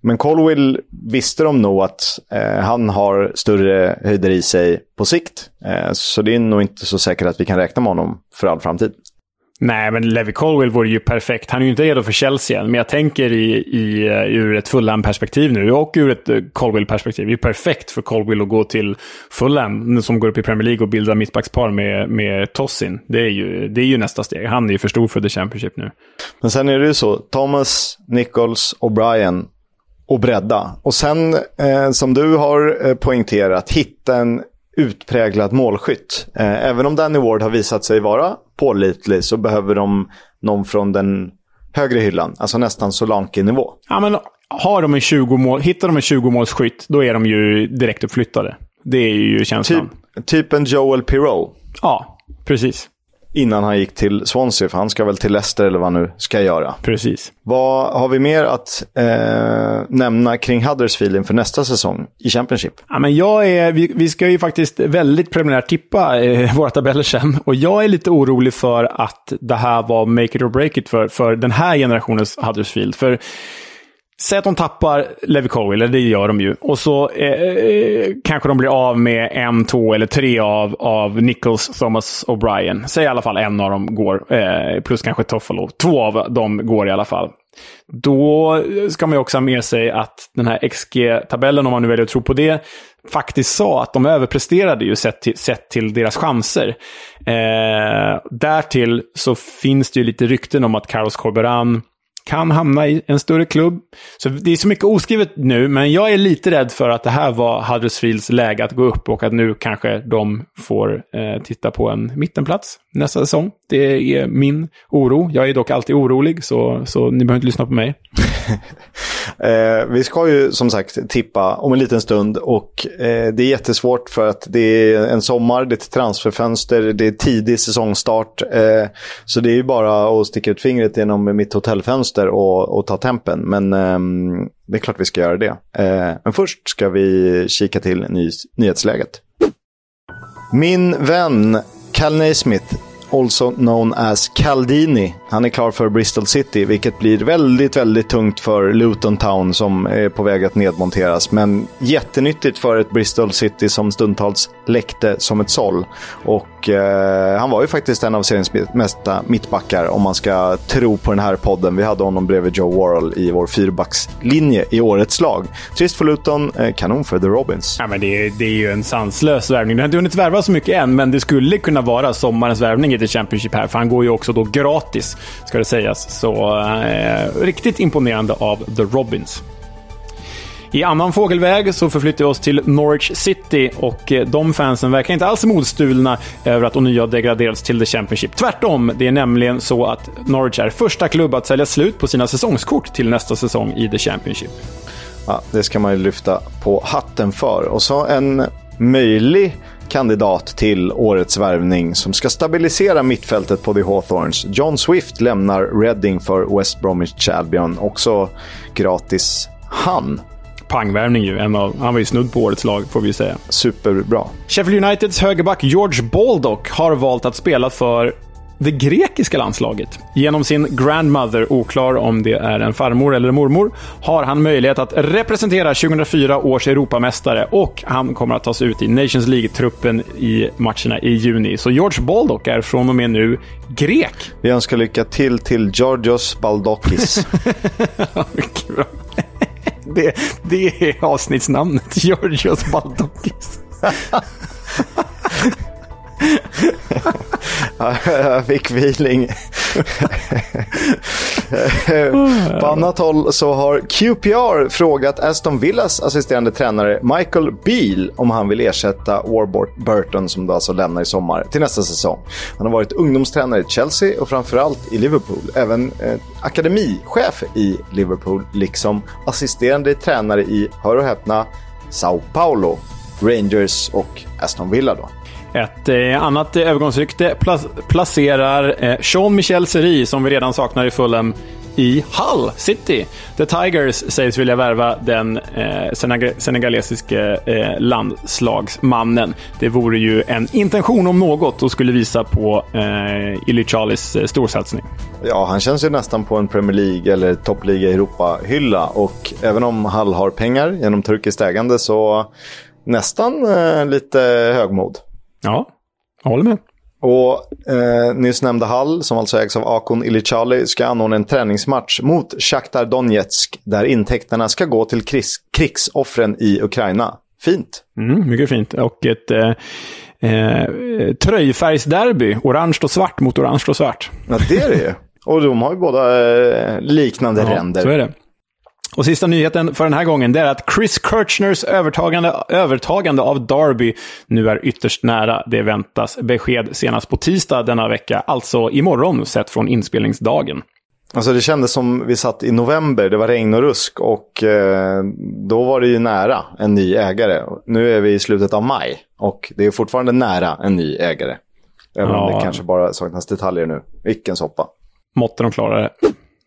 men Colwill visste de nog att eh, han har större höjder i sig på sikt. Eh, så det är nog inte så säkert att vi kan räkna med honom för all framtid. Nej, men Levi Colwell vore ju perfekt. Han är ju inte redo för Chelsea än, men jag tänker i, i, eh, ur ett Fulham-perspektiv nu och ur ett eh, Colwell-perspektiv. Det är perfekt för Colwell att gå till Fulham, som går upp i Premier League och bildar mittbackspar med, med Tossin. Det är, ju, det är ju nästa steg. Han är ju för stor för The Championship nu. Men sen är det ju så, Thomas, Nichols och Brian och bredda. Och sen, eh, som du har eh, poängterat, hitta en utpräglad målskytt. Eh, även om Danny Ward har visat sig vara pålitlig så behöver de någon från den högre hyllan. Alltså nästan Solanke-nivå. Ja, men har de en 20 mål, hittar de en 20-målsskytt, då är de ju direkt uppflyttade. Det är ju känslan. Typ, typ en Joel Pirou. Ja, precis innan han gick till Swansea. För han ska väl till Leicester eller vad han nu ska göra. Precis. Vad har vi mer att eh, nämna kring Huddersfield inför nästa säsong i Championship? Ja, men jag är, vi, vi ska ju faktiskt väldigt preliminärt tippa eh, våra tabeller sen. Och jag är lite orolig för att det här var make it or break it för, för den här generationens Huddersfield. För Säg att de tappar Levi Colwill, eller det gör de ju. Och så eh, eh, kanske de blir av med en, två eller tre av, av Nichols, Thomas och Brian. Säg i alla fall en av dem går, eh, plus kanske Toffolo. Två av dem går i alla fall. Då ska man ju också ha med sig att den här XG-tabellen, om man nu väljer att tro på det, faktiskt sa att de överpresterade ju sett till, sett till deras chanser. Eh, därtill så finns det ju lite rykten om att Carlos Corberan kan hamna i en större klubb. Så det är så mycket oskrivet nu, men jag är lite rädd för att det här var Huddersfields läge att gå upp och att nu kanske de får eh, titta på en mittenplats nästa säsong. Det är min oro. Jag är dock alltid orolig, så, så ni behöver inte lyssna på mig. [laughs] eh, vi ska ju som sagt tippa om en liten stund och eh, det är jättesvårt för att det är en sommar, det är ett transferfönster, det är tidig säsongstart. Eh, så det är ju bara att sticka ut fingret genom mitt hotellfönster och, och ta tempen. Men ehm, det är klart vi ska göra det. Eh, men först ska vi kika till ny, nyhetsläget. Min vän Cal Naismith also known as Caldini. Han är klar för Bristol City, vilket blir väldigt, väldigt tungt för Luton Town som är på väg att nedmonteras. Men jättenyttigt för ett Bristol City som stundtals läckte som ett såll. Och eh, han var ju faktiskt en av seriens mesta mittbackar om man ska tro på den här podden. Vi hade honom bredvid Joe Worrell i vår fyrbackslinje i årets lag. Trist för Luton, eh, kanon för The Robins. Ja, men det, är, det är ju en sanslös värvning. Du har inte hunnit värva så mycket än, men det skulle kunna vara sommarens värvning i The Championship här, för han går ju också då gratis, ska det sägas. Så eh, riktigt imponerande av The Robins. I annan fågelväg så förflyttar vi oss till Norwich City och eh, de fansen verkar inte alls modstulna över att Onyo degraderats till The Championship. Tvärtom, det är nämligen så att Norwich är första klubb att sälja slut på sina säsongskort till nästa säsong i The Championship. Ja, det ska man ju lyfta på hatten för. Och så en möjlig kandidat till årets värvning som ska stabilisera mittfältet på The Hawthorns. John Swift lämnar Reading för West Bromwich Albion. Också gratis han. Pangvärvning ju. En av, han var ju snudd på årets lag, får vi säga. Superbra. Sheffield Uniteds högerback George Baldock har valt att spela för det grekiska landslaget. Genom sin grandmother, oklar om det är en farmor eller mormor, har han möjlighet att representera 2004 års Europamästare och han kommer att tas ut i Nations League-truppen i matcherna i juni. Så George Baldock är från och med nu grek. Vi önskar lycka till till Georgios Baldokis. Bra. [laughs] Det, det är avsnittsnamnet, Georgios Baldokis. [laughs] jag fick feeling. På annat håll så har QPR frågat Aston Villas assisterande tränare Michael Beale om han vill ersätta Warburton som då alltså lämnar i sommar till nästa säsong. Han har varit ungdomstränare i Chelsea och framförallt i Liverpool. Även eh, akademichef i Liverpool liksom assisterande tränare i, hör och häpna, Sao Paulo, Rangers och Aston Villa. Då. Ett eh, annat eh, övergångsrykte pla- placerar eh, Jean-Michel Seri, som vi redan saknar i Fulham, i Hull City. The Tigers sägs vilja värva den eh, seneg senegalesiske eh, landslagsmannen. Det vore ju en intention om något och skulle visa på eh, Illy Charlies eh, storsatsning. Ja, han känns ju nästan på en Premier League eller toppliga Europa-hylla och även om Hull har pengar genom turkiskt ägande så nästan eh, lite högmod. Ja, jag håller med. Och eh, nyss nämnda Hall, som alltså ägs av Akon Ilicali, ska anordna en träningsmatch mot Shakhtar Donetsk där intäkterna ska gå till krigs krigsoffren i Ukraina. Fint. Mm, mycket fint. Och ett eh, eh, tröjfärgsderby. Orange och svart mot orange och svart. Ja, det är det ju. Och de har ju båda eh, liknande ja, ränder. så är det. Och sista nyheten för den här gången det är att Chris Kirchners övertagande, övertagande av Derby nu är ytterst nära. Det väntas besked senast på tisdag denna vecka, alltså imorgon sett från inspelningsdagen. Alltså det kändes som vi satt i november, det var regn och rusk och eh, då var det ju nära en ny ägare. Nu är vi i slutet av maj och det är fortfarande nära en ny ägare. Även ja. om det kanske bara saknas detaljer nu. Vilken soppa. Måtte de klara det.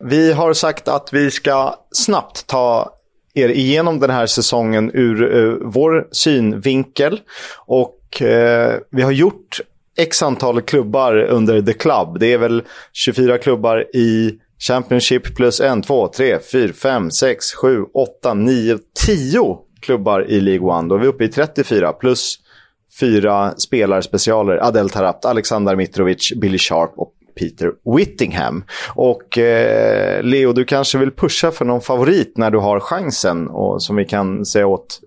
Vi har sagt att vi ska snabbt ta er igenom den här säsongen ur uh, vår synvinkel. Och uh, vi har gjort x antal klubbar under The Club. Det är väl 24 klubbar i Championship plus 1, 2, 3, 4, 5, 6, 7, 8, 9, 10 klubbar i League One. Då är vi uppe i 34 plus fyra spelarspecialer. Adel Tarapt, Alexander Mitrovic, Billy Sharp och Peter Whittingham. Och eh, Leo, du kanske vill pusha för någon favorit när du har chansen och som vi kan säga åt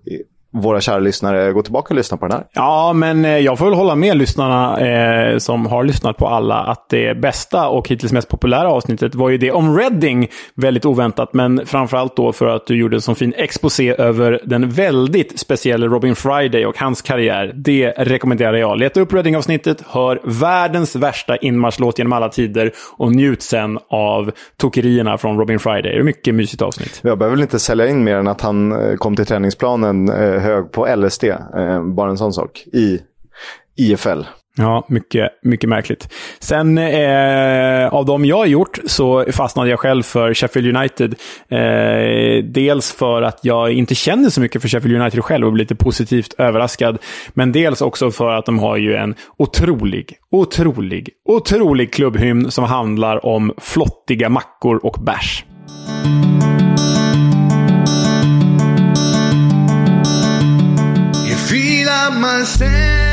våra kära lyssnare gå tillbaka och lyssna på den här. Ja, men eh, jag får väl hålla med lyssnarna eh, som har lyssnat på alla att det bästa och hittills mest populära avsnittet var ju det om Reading. Väldigt oväntat, men framförallt då för att du gjorde en sån fin exposé över den väldigt speciella Robin Friday och hans karriär. Det rekommenderar jag. Leta upp Reading-avsnittet, hör världens värsta inmarschlåt genom alla tider och njut sen av tokerierna från Robin Friday. Det är ett mycket mysigt avsnitt. Jag behöver väl inte sälja in mer än att han eh, kom till träningsplanen hög på LSD. Eh, bara en sån sak. I IFL. Ja, mycket, mycket märkligt. Sen eh, av de jag har gjort så fastnade jag själv för Sheffield United. Eh, dels för att jag inte känner så mycket för Sheffield United själv och blir lite positivt överraskad. Men dels också för att de har ju en otrolig, otrolig, otrolig klubbhymn som handlar om flottiga mackor och bärs. My senses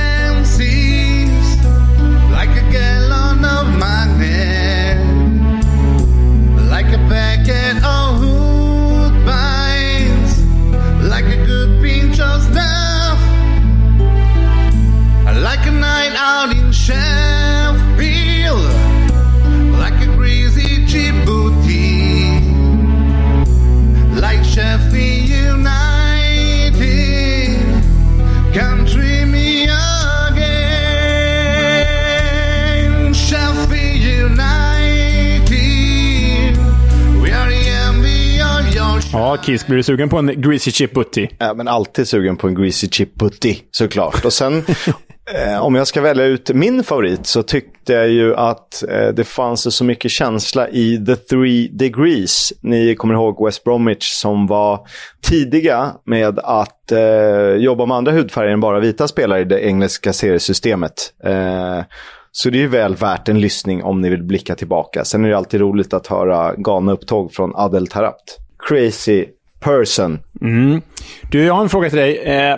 Ja, Kiss, blir du sugen på en Greasy Chip Butty? Ja, men alltid sugen på en Greasy Chip Butty, såklart. Och sen, [laughs] eh, om jag ska välja ut min favorit så tyckte jag ju att eh, det fanns så mycket känsla i The Three Degrees. Ni kommer ihåg West Bromwich som var tidiga med att eh, jobba med andra hudfärger än bara vita spelare i det engelska seriesystemet. Eh, Så det är ju väl värt en lyssning om ni vill blicka tillbaka. Sen är det alltid roligt att höra galna upptåg från Adel Tarabt. Crazy person. Mm. Du, jag har en fråga till dig. Eh,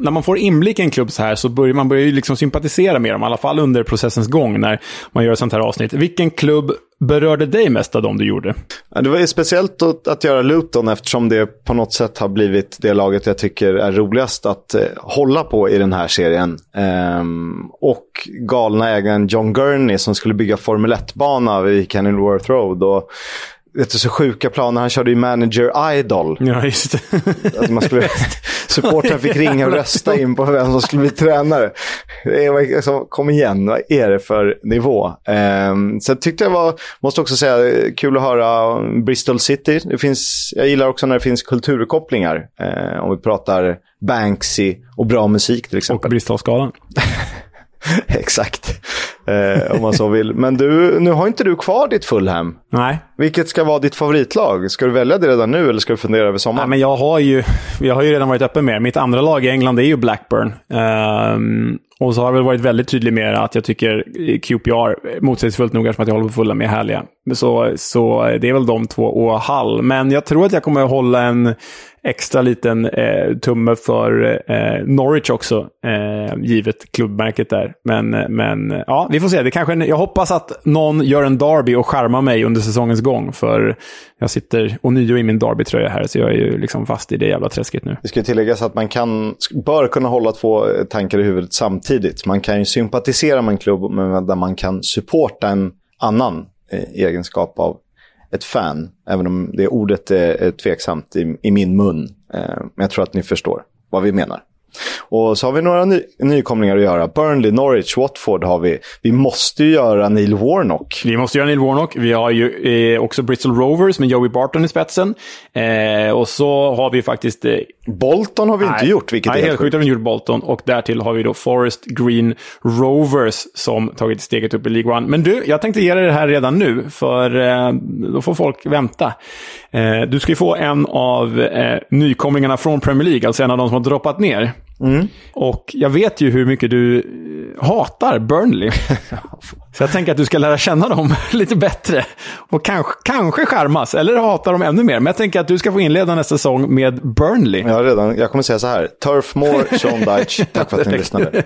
när man får inblick i en klubb så här så börjar man börjar ju liksom sympatisera med dem, i alla fall under processens gång när man gör ett sånt här avsnitt. Vilken klubb berörde dig mest av dem du gjorde? Ja, det var ju speciellt att, att, göra Luton eftersom det på något sätt har blivit det laget jag tycker är roligast att eh, hålla på i den här serien. Ehm, och galna ägaren John Gurney som skulle bygga Formel 1-bana vid Kenilworth Road. Och vet du, så sjuka planer. Han körde ju Manager Idol. Ja, just det. Att man skulle, [laughs] supporten fick ringa och rösta in på vem som skulle bli tränare. Alltså, kom igen, vad är det för nivå? Um, så tyckte jag var, måste också säga, kul att höra Bristol City. Det finns, jag gillar också när det finns kulturkopplingar. Uh, om vi pratar Banksy och bra musik till exempel. Och Bristolskalan. [laughs] [laughs] Exakt, eh, om man så vill. Men du, nu har inte du kvar ditt Fulham. Nej. Vilket ska vara ditt favoritlag? Ska du välja det redan nu eller ska du fundera över sommaren? Nej, men jag har ju, jag har ju redan varit öppen med Mitt andra lag i England är ju Blackburn. Um, och så har jag väl varit väldigt tydlig med att jag tycker QPR, motsägelsefullt nog eftersom att jag håller på fulla med härliga. Så, så det är väl de två och Hall. Men jag tror att jag kommer att hålla en extra liten eh, tumme för eh, Norwich också, eh, givet klubbmärket där. Men, eh, men eh, ja, vi får se. Det kanske, jag hoppas att någon gör en Derby och skärmar mig under säsongens gång. För jag sitter ånyo i min derbytröja här, så jag är ju liksom fast i det jävla träsket nu. Det ska tilläggas att man kan, bör kunna hålla två eh, tankar i huvudet samtidigt. Man kan ju sympatisera med en klubb, men där man kan supporta en annan egenskap av ett fan, även om det ordet är, tveksamt i, i min mun. Eh, men jag tror att ni förstår vad vi menar. Och så har vi några ny nykomlingar att göra. Burnley, Norwich, Watford har vi. Vi måste ju göra Neil Warnock. Vi måste göra Neil Warnock. Vi har ju eh, också Bristol Rovers med Joey Barton i spetsen. Eh, och så har vi faktiskt... Eh, Bolton har vi nej, inte gjort, vilket nej, är helt sjukt. har vi gjort Bolton. Och därtill har vi då Forest Green Rovers som tagit steget upp i League One. Men du, jag tänkte ge dig det här redan nu, för eh, då får folk vänta. Eh, du ska ju få en av eh, nykomlingarna från Premier League, alltså en av de som har droppat ner. Mm. Och jag vet ju hur mycket du eh, hatar Burnley. [laughs] Så jag tänker att du ska lära känna dem [laughs] lite bättre. Och kanske, kanske skärmas, eller hata dem ännu mer. Men jag tänker att du ska få inleda nästa säsong med Burnley. Ja, redan. Jag kommer säga så här. Turf Moore, [laughs] Sean Dyche. Tack för att ni lyssnade.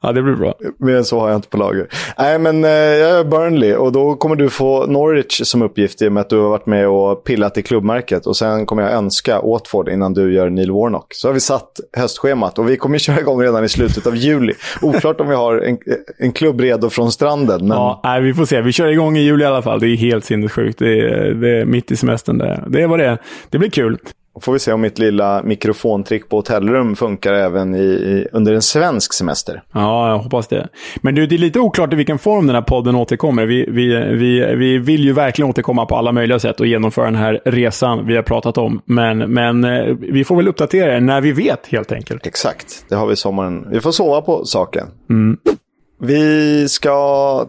Ja, det blir bra. Mer än så har jag inte på lager. Nej, men eh, jag är Burnley och då kommer du få Norwich som uppgift i och med att du har varit med och pillat i klubbmärket. Och sen kommer jag önska Watford innan du gör Neil Warnock. Så har vi satt höstschemat och vi kommer [laughs] köra igång redan i slutet av juli. Oklart om vi har en, en klubb redo från stranden. Men... Ja, nej, vi får se. Vi kör igång i juli i alla fall. Det är helt sinnessjukt. Det är, det är mitt i semestern. Det, det är vad det är. Det blir kul. Får vi se om mitt lilla mikrofontrick på hotellrum funkar även i, i, under en svensk semester. Ja, jag hoppas det. Men du, det är lite oklart i vilken form den här podden återkommer. Vi, vi, vi, vi vill ju verkligen återkomma på alla möjliga sätt och genomföra den här resan vi har pratat om. Men, men eh, vi får väl uppdatera er när vi vet helt enkelt. Exakt, det har vi sommaren. Vi får sova på saken. Mm. Vi ska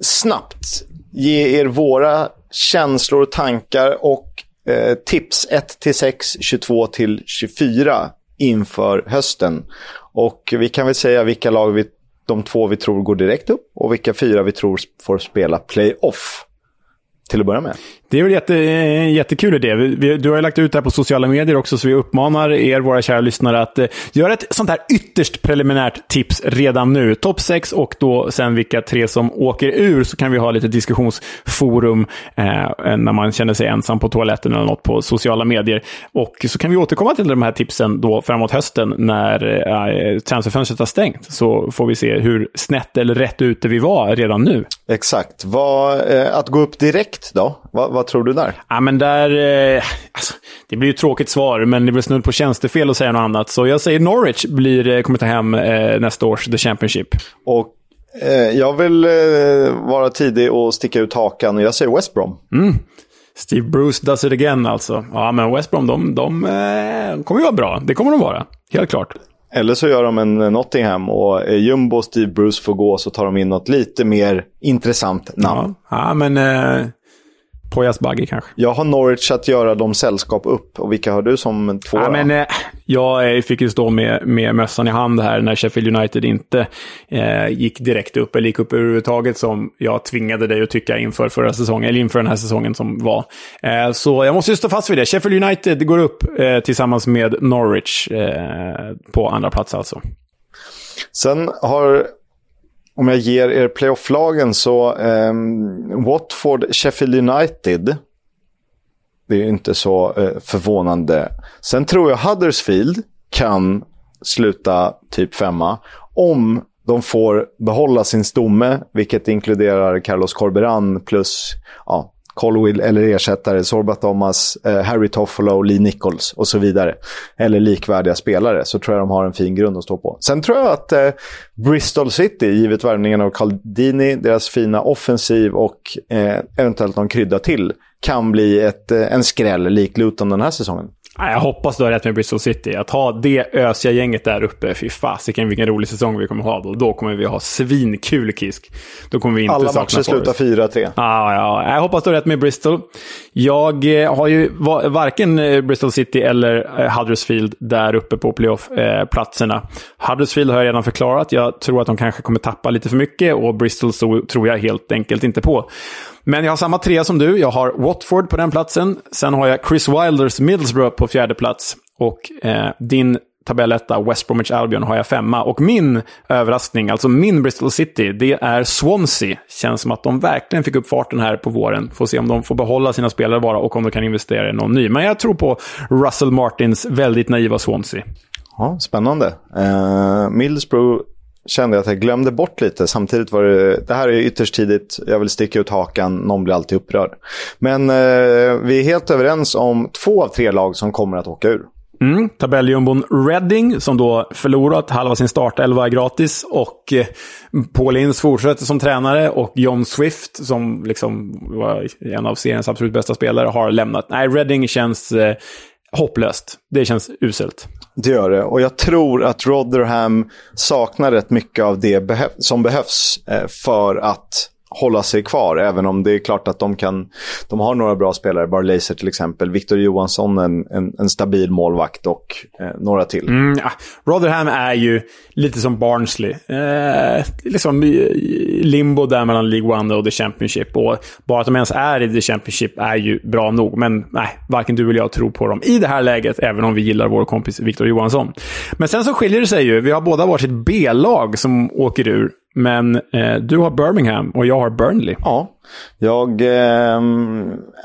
snabbt ge er våra känslor, tankar och Eh, tips 1 till 6, 22 till 24 inför hösten. Och vi kan väl säga vilka lag vi, de två vi tror går direkt upp och vilka fyra vi tror får spela playoff till att börja med. Det är väl jätte, en jättekul idé. Vi, vi, du har ju lagt ut det här på sociala medier också, så vi uppmanar er, våra kära lyssnare, att eh, göra ett sånt här ytterst preliminärt tips redan nu. Topp 6 och då sen vilka tre som åker ur, så kan vi ha lite diskussionsforum eh, när man känner sig ensam på toaletten eller något på sociala medier. Och så kan vi återkomma till de här tipsen då framåt hösten när eh, transferfönstret har stängt. Så får vi se hur snett eller rätt ute vi var redan nu. Exakt. Vad, eh, att gå upp direkt då? Vad, vad tror du där? Ja, men där... Eh, alltså, det blir ju ett tråkigt svar, men det blir snudd på tjänstefel att säga något annat. Så jag säger Norwich blir, eh, kommer ta hem eh, nästa års The Championship. Och eh, jag vill eh, vara tidig och sticka ut hakan och jag säger West Brom. Mm. Steve Bruce does it again alltså. Ja, men West Brom, de, de eh, kommer ju vara bra. Det kommer de vara. Helt klart. Eller så gör de en Nottingham och Jumbo och Steve Bruce får gå så tar de in något lite mer intressant namn. Ja, ja men eh, Pojas Baggy kanske. Jag har Norwich att göra dem sällskap upp. Och vilka har du som två? Ja, men, eh, jag fick ju stå med, med mössan i hand här när Sheffield United inte eh, gick direkt upp, eller gick upp överhuvudtaget, som jag tvingade dig att tycka inför förra säsongen, eller inför den här säsongen som var. Eh, så jag måste ju stå fast vid det. Sheffield United går upp eh, tillsammans med Norwich eh, på andra plats alltså. Sen har om jag ger er playoff-lagen så eh, Watford, Sheffield United. Det är inte så eh, förvånande. Sen tror jag Huddersfield kan sluta typ femma. Om de får behålla sin stomme, vilket inkluderar Carlos Corberan plus ja, Colwill eller ersättare, Sorba Thomas, eh, Harry Toffolo, Lee Nichols och så vidare. Eller likvärdiga spelare, så tror jag de har en fin grund att stå på. Sen tror jag att eh, Bristol City, givet värvningen av Caldini, deras fina offensiv och eh, eventuellt någon krydda till, kan bli ett, eh, en skräll lik Luton den här säsongen. Jag hoppas du har rätt med Bristol City. Att ha det ösiga gänget där uppe, fy fasiken vilken rolig säsong vi kommer ha då. Då kommer vi ha svinkul Kisk. Då kommer vi inte Alla matcher slutar 4-3. Ah, ja, jag hoppas du har rätt med Bristol. Jag eh, har ju varken eh, Bristol City eller eh, Huddersfield där uppe på playoff-platserna. Huddersfield har jag redan förklarat. Jag tror att de kanske kommer tappa lite för mycket och Bristol tror jag helt enkelt inte på. Men jag har samma trea som du. Jag har Watford på den platsen. Sen har jag Chris Wilders Middlesbrough på fjärde plats. Och eh, din tabelletta, West Bromwich Albion, har jag femma. Och min överraskning, alltså min Bristol City, det är Swansea. Känns som att de verkligen fick upp farten här på våren. Får se om de får behålla sina spelare bara och om de kan investera i någon ny. Men jag tror på Russell Martins väldigt naiva Swansea. Ja, spännande. Uh, Middlesbrough kände jag att jag glömde bort lite. Samtidigt var det, det här är ytterst tidigt, jag vill sticka ut hakan, någon blir alltid upprörd. Men eh, vi är helt överens om två av tre lag som kommer att åka ur. Mm, tabelljumbon Reading som då förlorat halva sin startelva gratis och eh, Paul Ince fortsätter som tränare och John Swift som liksom var en av seriens absolut bästa spelare har lämnat. Nej, Reading känns eh, hopplöst. Det känns uselt. Det gör det. Och jag tror att Rotherham saknar rätt mycket av det behö som behövs eh, för att hålla sig kvar. Även om det är klart att de kan... De har några bra spelare. Barlaser till exempel. Victor Johansson, en, en, en stabil målvakt och eh, några till. Mm, ja. Rotherham är ju lite som Barnsley. Eh, liksom eh, limbo där mellan League One och The Championship. Och bara att de ens är i The Championship är ju bra nog. Men nej, varken du eller jag tror på dem i det här läget, även om vi gillar vår kompis Victor Johansson. Men sen så skiljer det sig ju. Vi har båda varsitt B-lag som åker ur. Men eh, du har Birmingham och jag har Burnley. Ja, jag... Eh,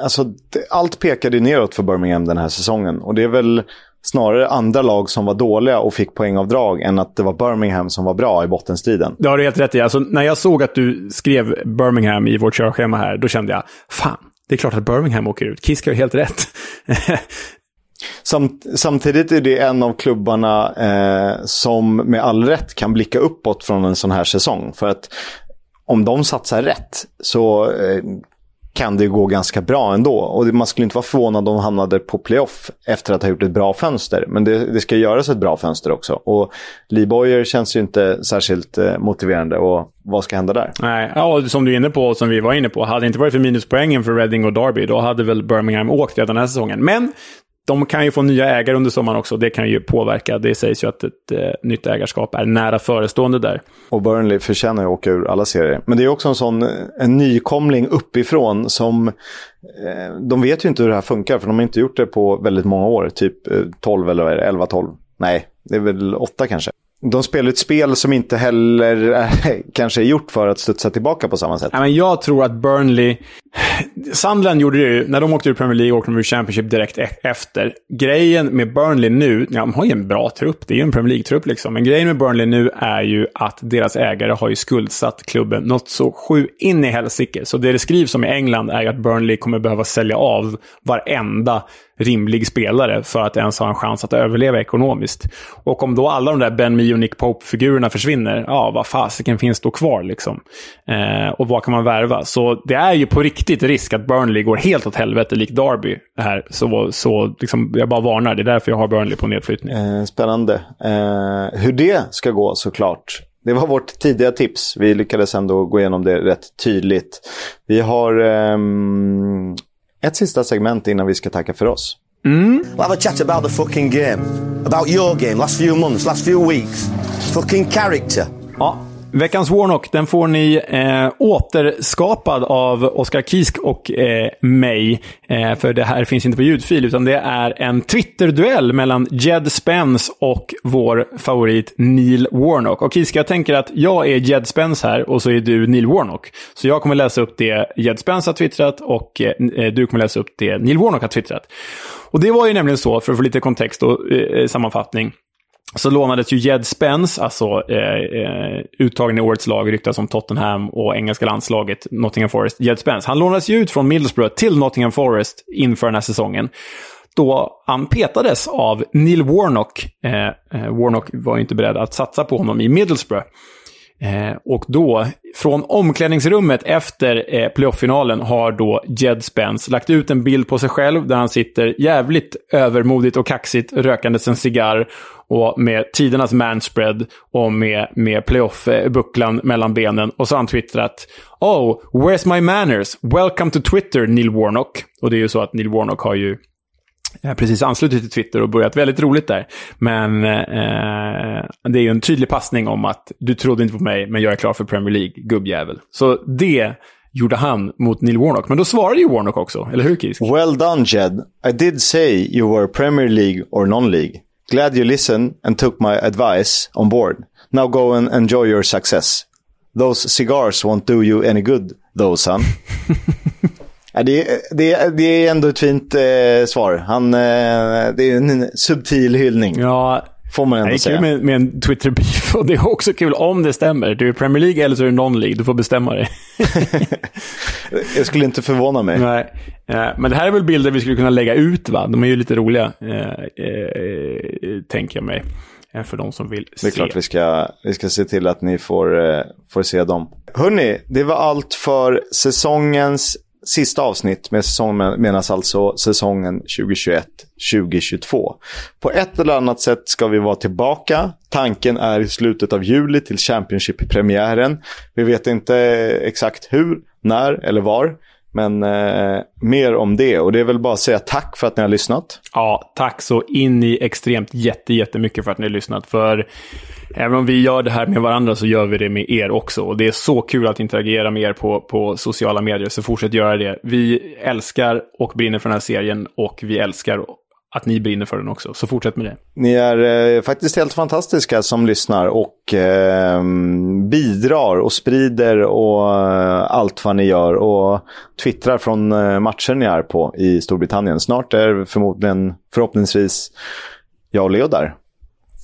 alltså, allt pekade neråt för Birmingham den här säsongen. Och det är väl snarare andra lag som var dåliga och fick poängavdrag än att det var Birmingham som var bra i bottenstriden. Det har du helt rätt i. Alltså, när jag såg att du skrev Birmingham i vårt körschema här, då kände jag, fan, det är klart att Birmingham åker ut. Kisk har helt rätt. [laughs] Samt, samtidigt är det en av klubbarna eh, som med all rätt kan blicka uppåt från en sån här säsong. För att om de satsar rätt så eh, kan det gå ganska bra ändå. Och man skulle inte vara förvånad om de hamnade på playoff efter att ha gjort ett bra fönster. Men det, det ska göras ett bra fönster också. Och Lee Boyer känns ju inte särskilt eh, motiverande. Och vad ska hända där? Nej, ja, som du är inne på och som vi var inne på. Hade det inte varit för minuspoängen för Reading och Derby, då hade väl Birmingham åkt redan den här säsongen. Men de kan ju få nya ägare under sommaren också. Det kan ju påverka. Det sägs ju att ett eh, nytt ägarskap är nära förestående där. Och Burnley förtjänar ju att åka ur alla serier. Men det är också en sån en nykomling uppifrån som... Eh, de vet ju inte hur det här funkar, för de har inte gjort det på väldigt många år. Typ eh, 12 eller 11-12. Nej, det är väl 8 kanske de spelar ett spel som inte heller [laughs] kanske är gjort för att studsa tillbaka på samma sätt. Ja, men jag tror att Burnley... Sandland gjorde det ju, när de åkte ur Premier League åkte de ur Championship direkt e efter. Grejen med Burnley nu, ja, de har ju en bra trupp, det är ju en Premier League-trupp liksom. Men grejen med Burnley nu är ju att deras ägare har ju skuldsatt klubben något så sju in i helsike. Så det det skrivs om i England är ju att Burnley kommer behöva sälja av varenda rimlig spelare för att ens ha en chans att överleva ekonomiskt. Och om då alla de där Ben Mee och Nick Pope-figurerna försvinner, ja, vad fasiken finns då kvar liksom? Eh, och vad kan man värva? Så det är ju på riktigt risk att Burnley går helt åt helvete, likt Derby. Här. Så, så liksom, jag bara varnar, det är därför jag har Burnley på nedflyttning. Eh, spännande. Eh, hur det ska gå såklart. Det var vårt tidiga tips. Vi lyckades ändå gå igenom det rätt tydligt. Vi har... Um ett sista segment innan vi ska tacka för oss. Mm. We'll have a chat about the fucking game. About your game, last few months, last few weeks. Fucking character. Ja, Veckans Warnock, den får ni eh, återskapad av Oskar Kisk och eh, mig. Eh, för det här finns inte på ljudfil, utan det är en Twitter-duell mellan Jed Spence och vår favorit Neil Warnock. Och Kisk, jag tänker att jag är Jed Spence här och så är du Neil Warnock. Så jag kommer läsa upp det Jed Spence har twittrat och eh, eh du kommer läsa upp det Neil Warnock har twittrat. Och det var ju nämligen så, för att få lite kontext och eh, sammanfattning, så lånades ju Jed Spence, alltså eh, eh uttagen i årets lag, ryktas som Tottenham och engelska landslaget Nottingham Forest. Jed Spence, han lånades ju ut från Middlesbrough till Nottingham Forest inför den här säsongen. Då han petades av Neil Warnock. Eh, eh Warnock var ju inte beredd att satsa på honom i Middlesbrough. Eh, och då, från omklädningsrummet efter eh, playoff-finalen, har då Jed Spence lagt ut en bild på sig själv där han sitter jävligt övermodigt och kaxigt rökandes en cigarr och med tidernas manspread och med, med playoff-bucklan mellan benen. Och så har han twittrat “Oh, where's my manners? Welcome to Twitter, Neil Warnock”. Och det är ju så att Neil Warnock har ju precis anslutit till Twitter och börjat väldigt roligt där. Men eh, det är ju en tydlig passning om att du trodde inte på mig, men jag är klar för Premier League, gubbjävel. Så det gjorde han mot Neil Warnock. Men då svarade ju Warnock också, eller hur Kisk? Well done Jed. I did say you were Premier League or non-League. Glad you listened and took my advice on board. Now go and enjoy your success. Those cigars won't do you any good, though son. [laughs] Ja, det, det, det är ändå ett fint eh, svar. Han, eh, det är en subtil hyllning. Ja, Får man ändå det är säga. kul med, med en Twitter-beef och det är också kul om det stämmer. Du är Premier League eller så är du non-League. Du får bestämma dig. [laughs] jag skulle inte förvåna mig. Nej. Eh, men det här är väl bilder vi skulle kunna lägga ut, va? De är ju lite roliga, eh, eh, tänker jag mig. Eh, för de som vill se. Det är klart vi ska, vi ska se till att ni får, eh, får se dem. Hörni, det var allt för säsongens sista avsnitt med säsongen menas alltså säsongen 2021-2022. På ett eller annat sätt ska vi vara tillbaka. Tanken är i slutet av juli till Championship-premiären. Vi vet inte exakt hur, när eller var. Men eh, mer om det. Och det är väl bara att säga tack för att ni har lyssnat. Ja, tack så in i extremt jätte, jättemycket för att ni har lyssnat. För även om vi gör det här med varandra så gör vi det med er också. Och det är så kul att interagera med er på, på sociala medier, så fortsätt göra det. Vi älskar och brinner för den här serien och vi älskar att ni brinner för den också. Så fortsätt med det. Ni är eh, faktiskt helt fantastiska som lyssnar och eh, bidrar och sprider och eh, allt vad ni gör. Och twittrar från eh, matcher ni är på i Storbritannien. Snart är förmodligen, förhoppningsvis, jag och Leo där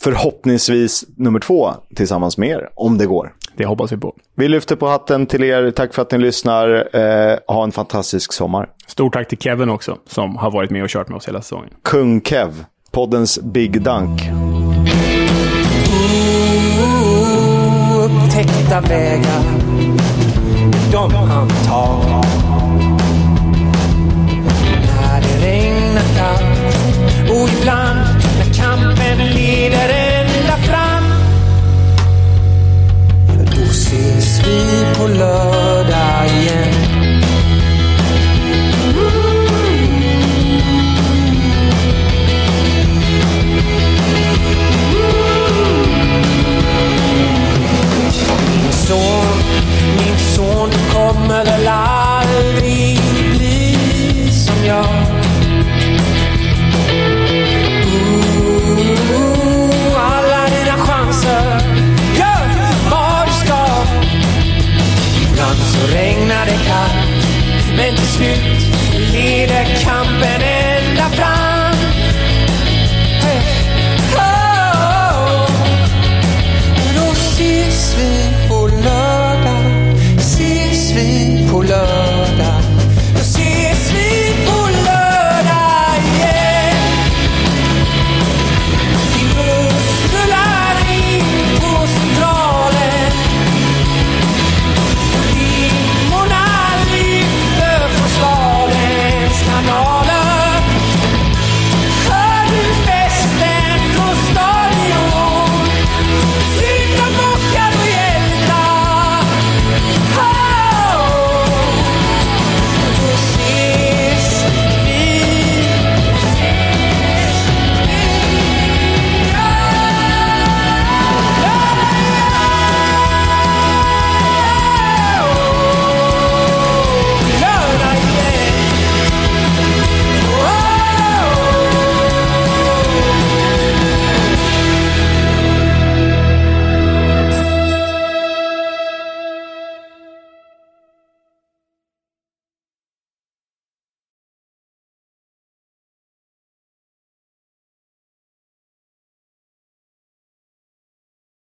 förhoppningsvis nummer två tillsammans med er, om det går. Det hoppas vi på. Vi lyfter på hatten till er. Tack för att ni lyssnar. Eh, ha en fantastisk sommar. Stort tack till Kevin också, som har varit med och kört med oss hela säsongen. Kung Kev, poddens Big Dunk. Upptäckta vägar, de kan ta När det regnar kallt och ibland när kampen leder People oh Lord, I am. kan. Men till slut leder kampen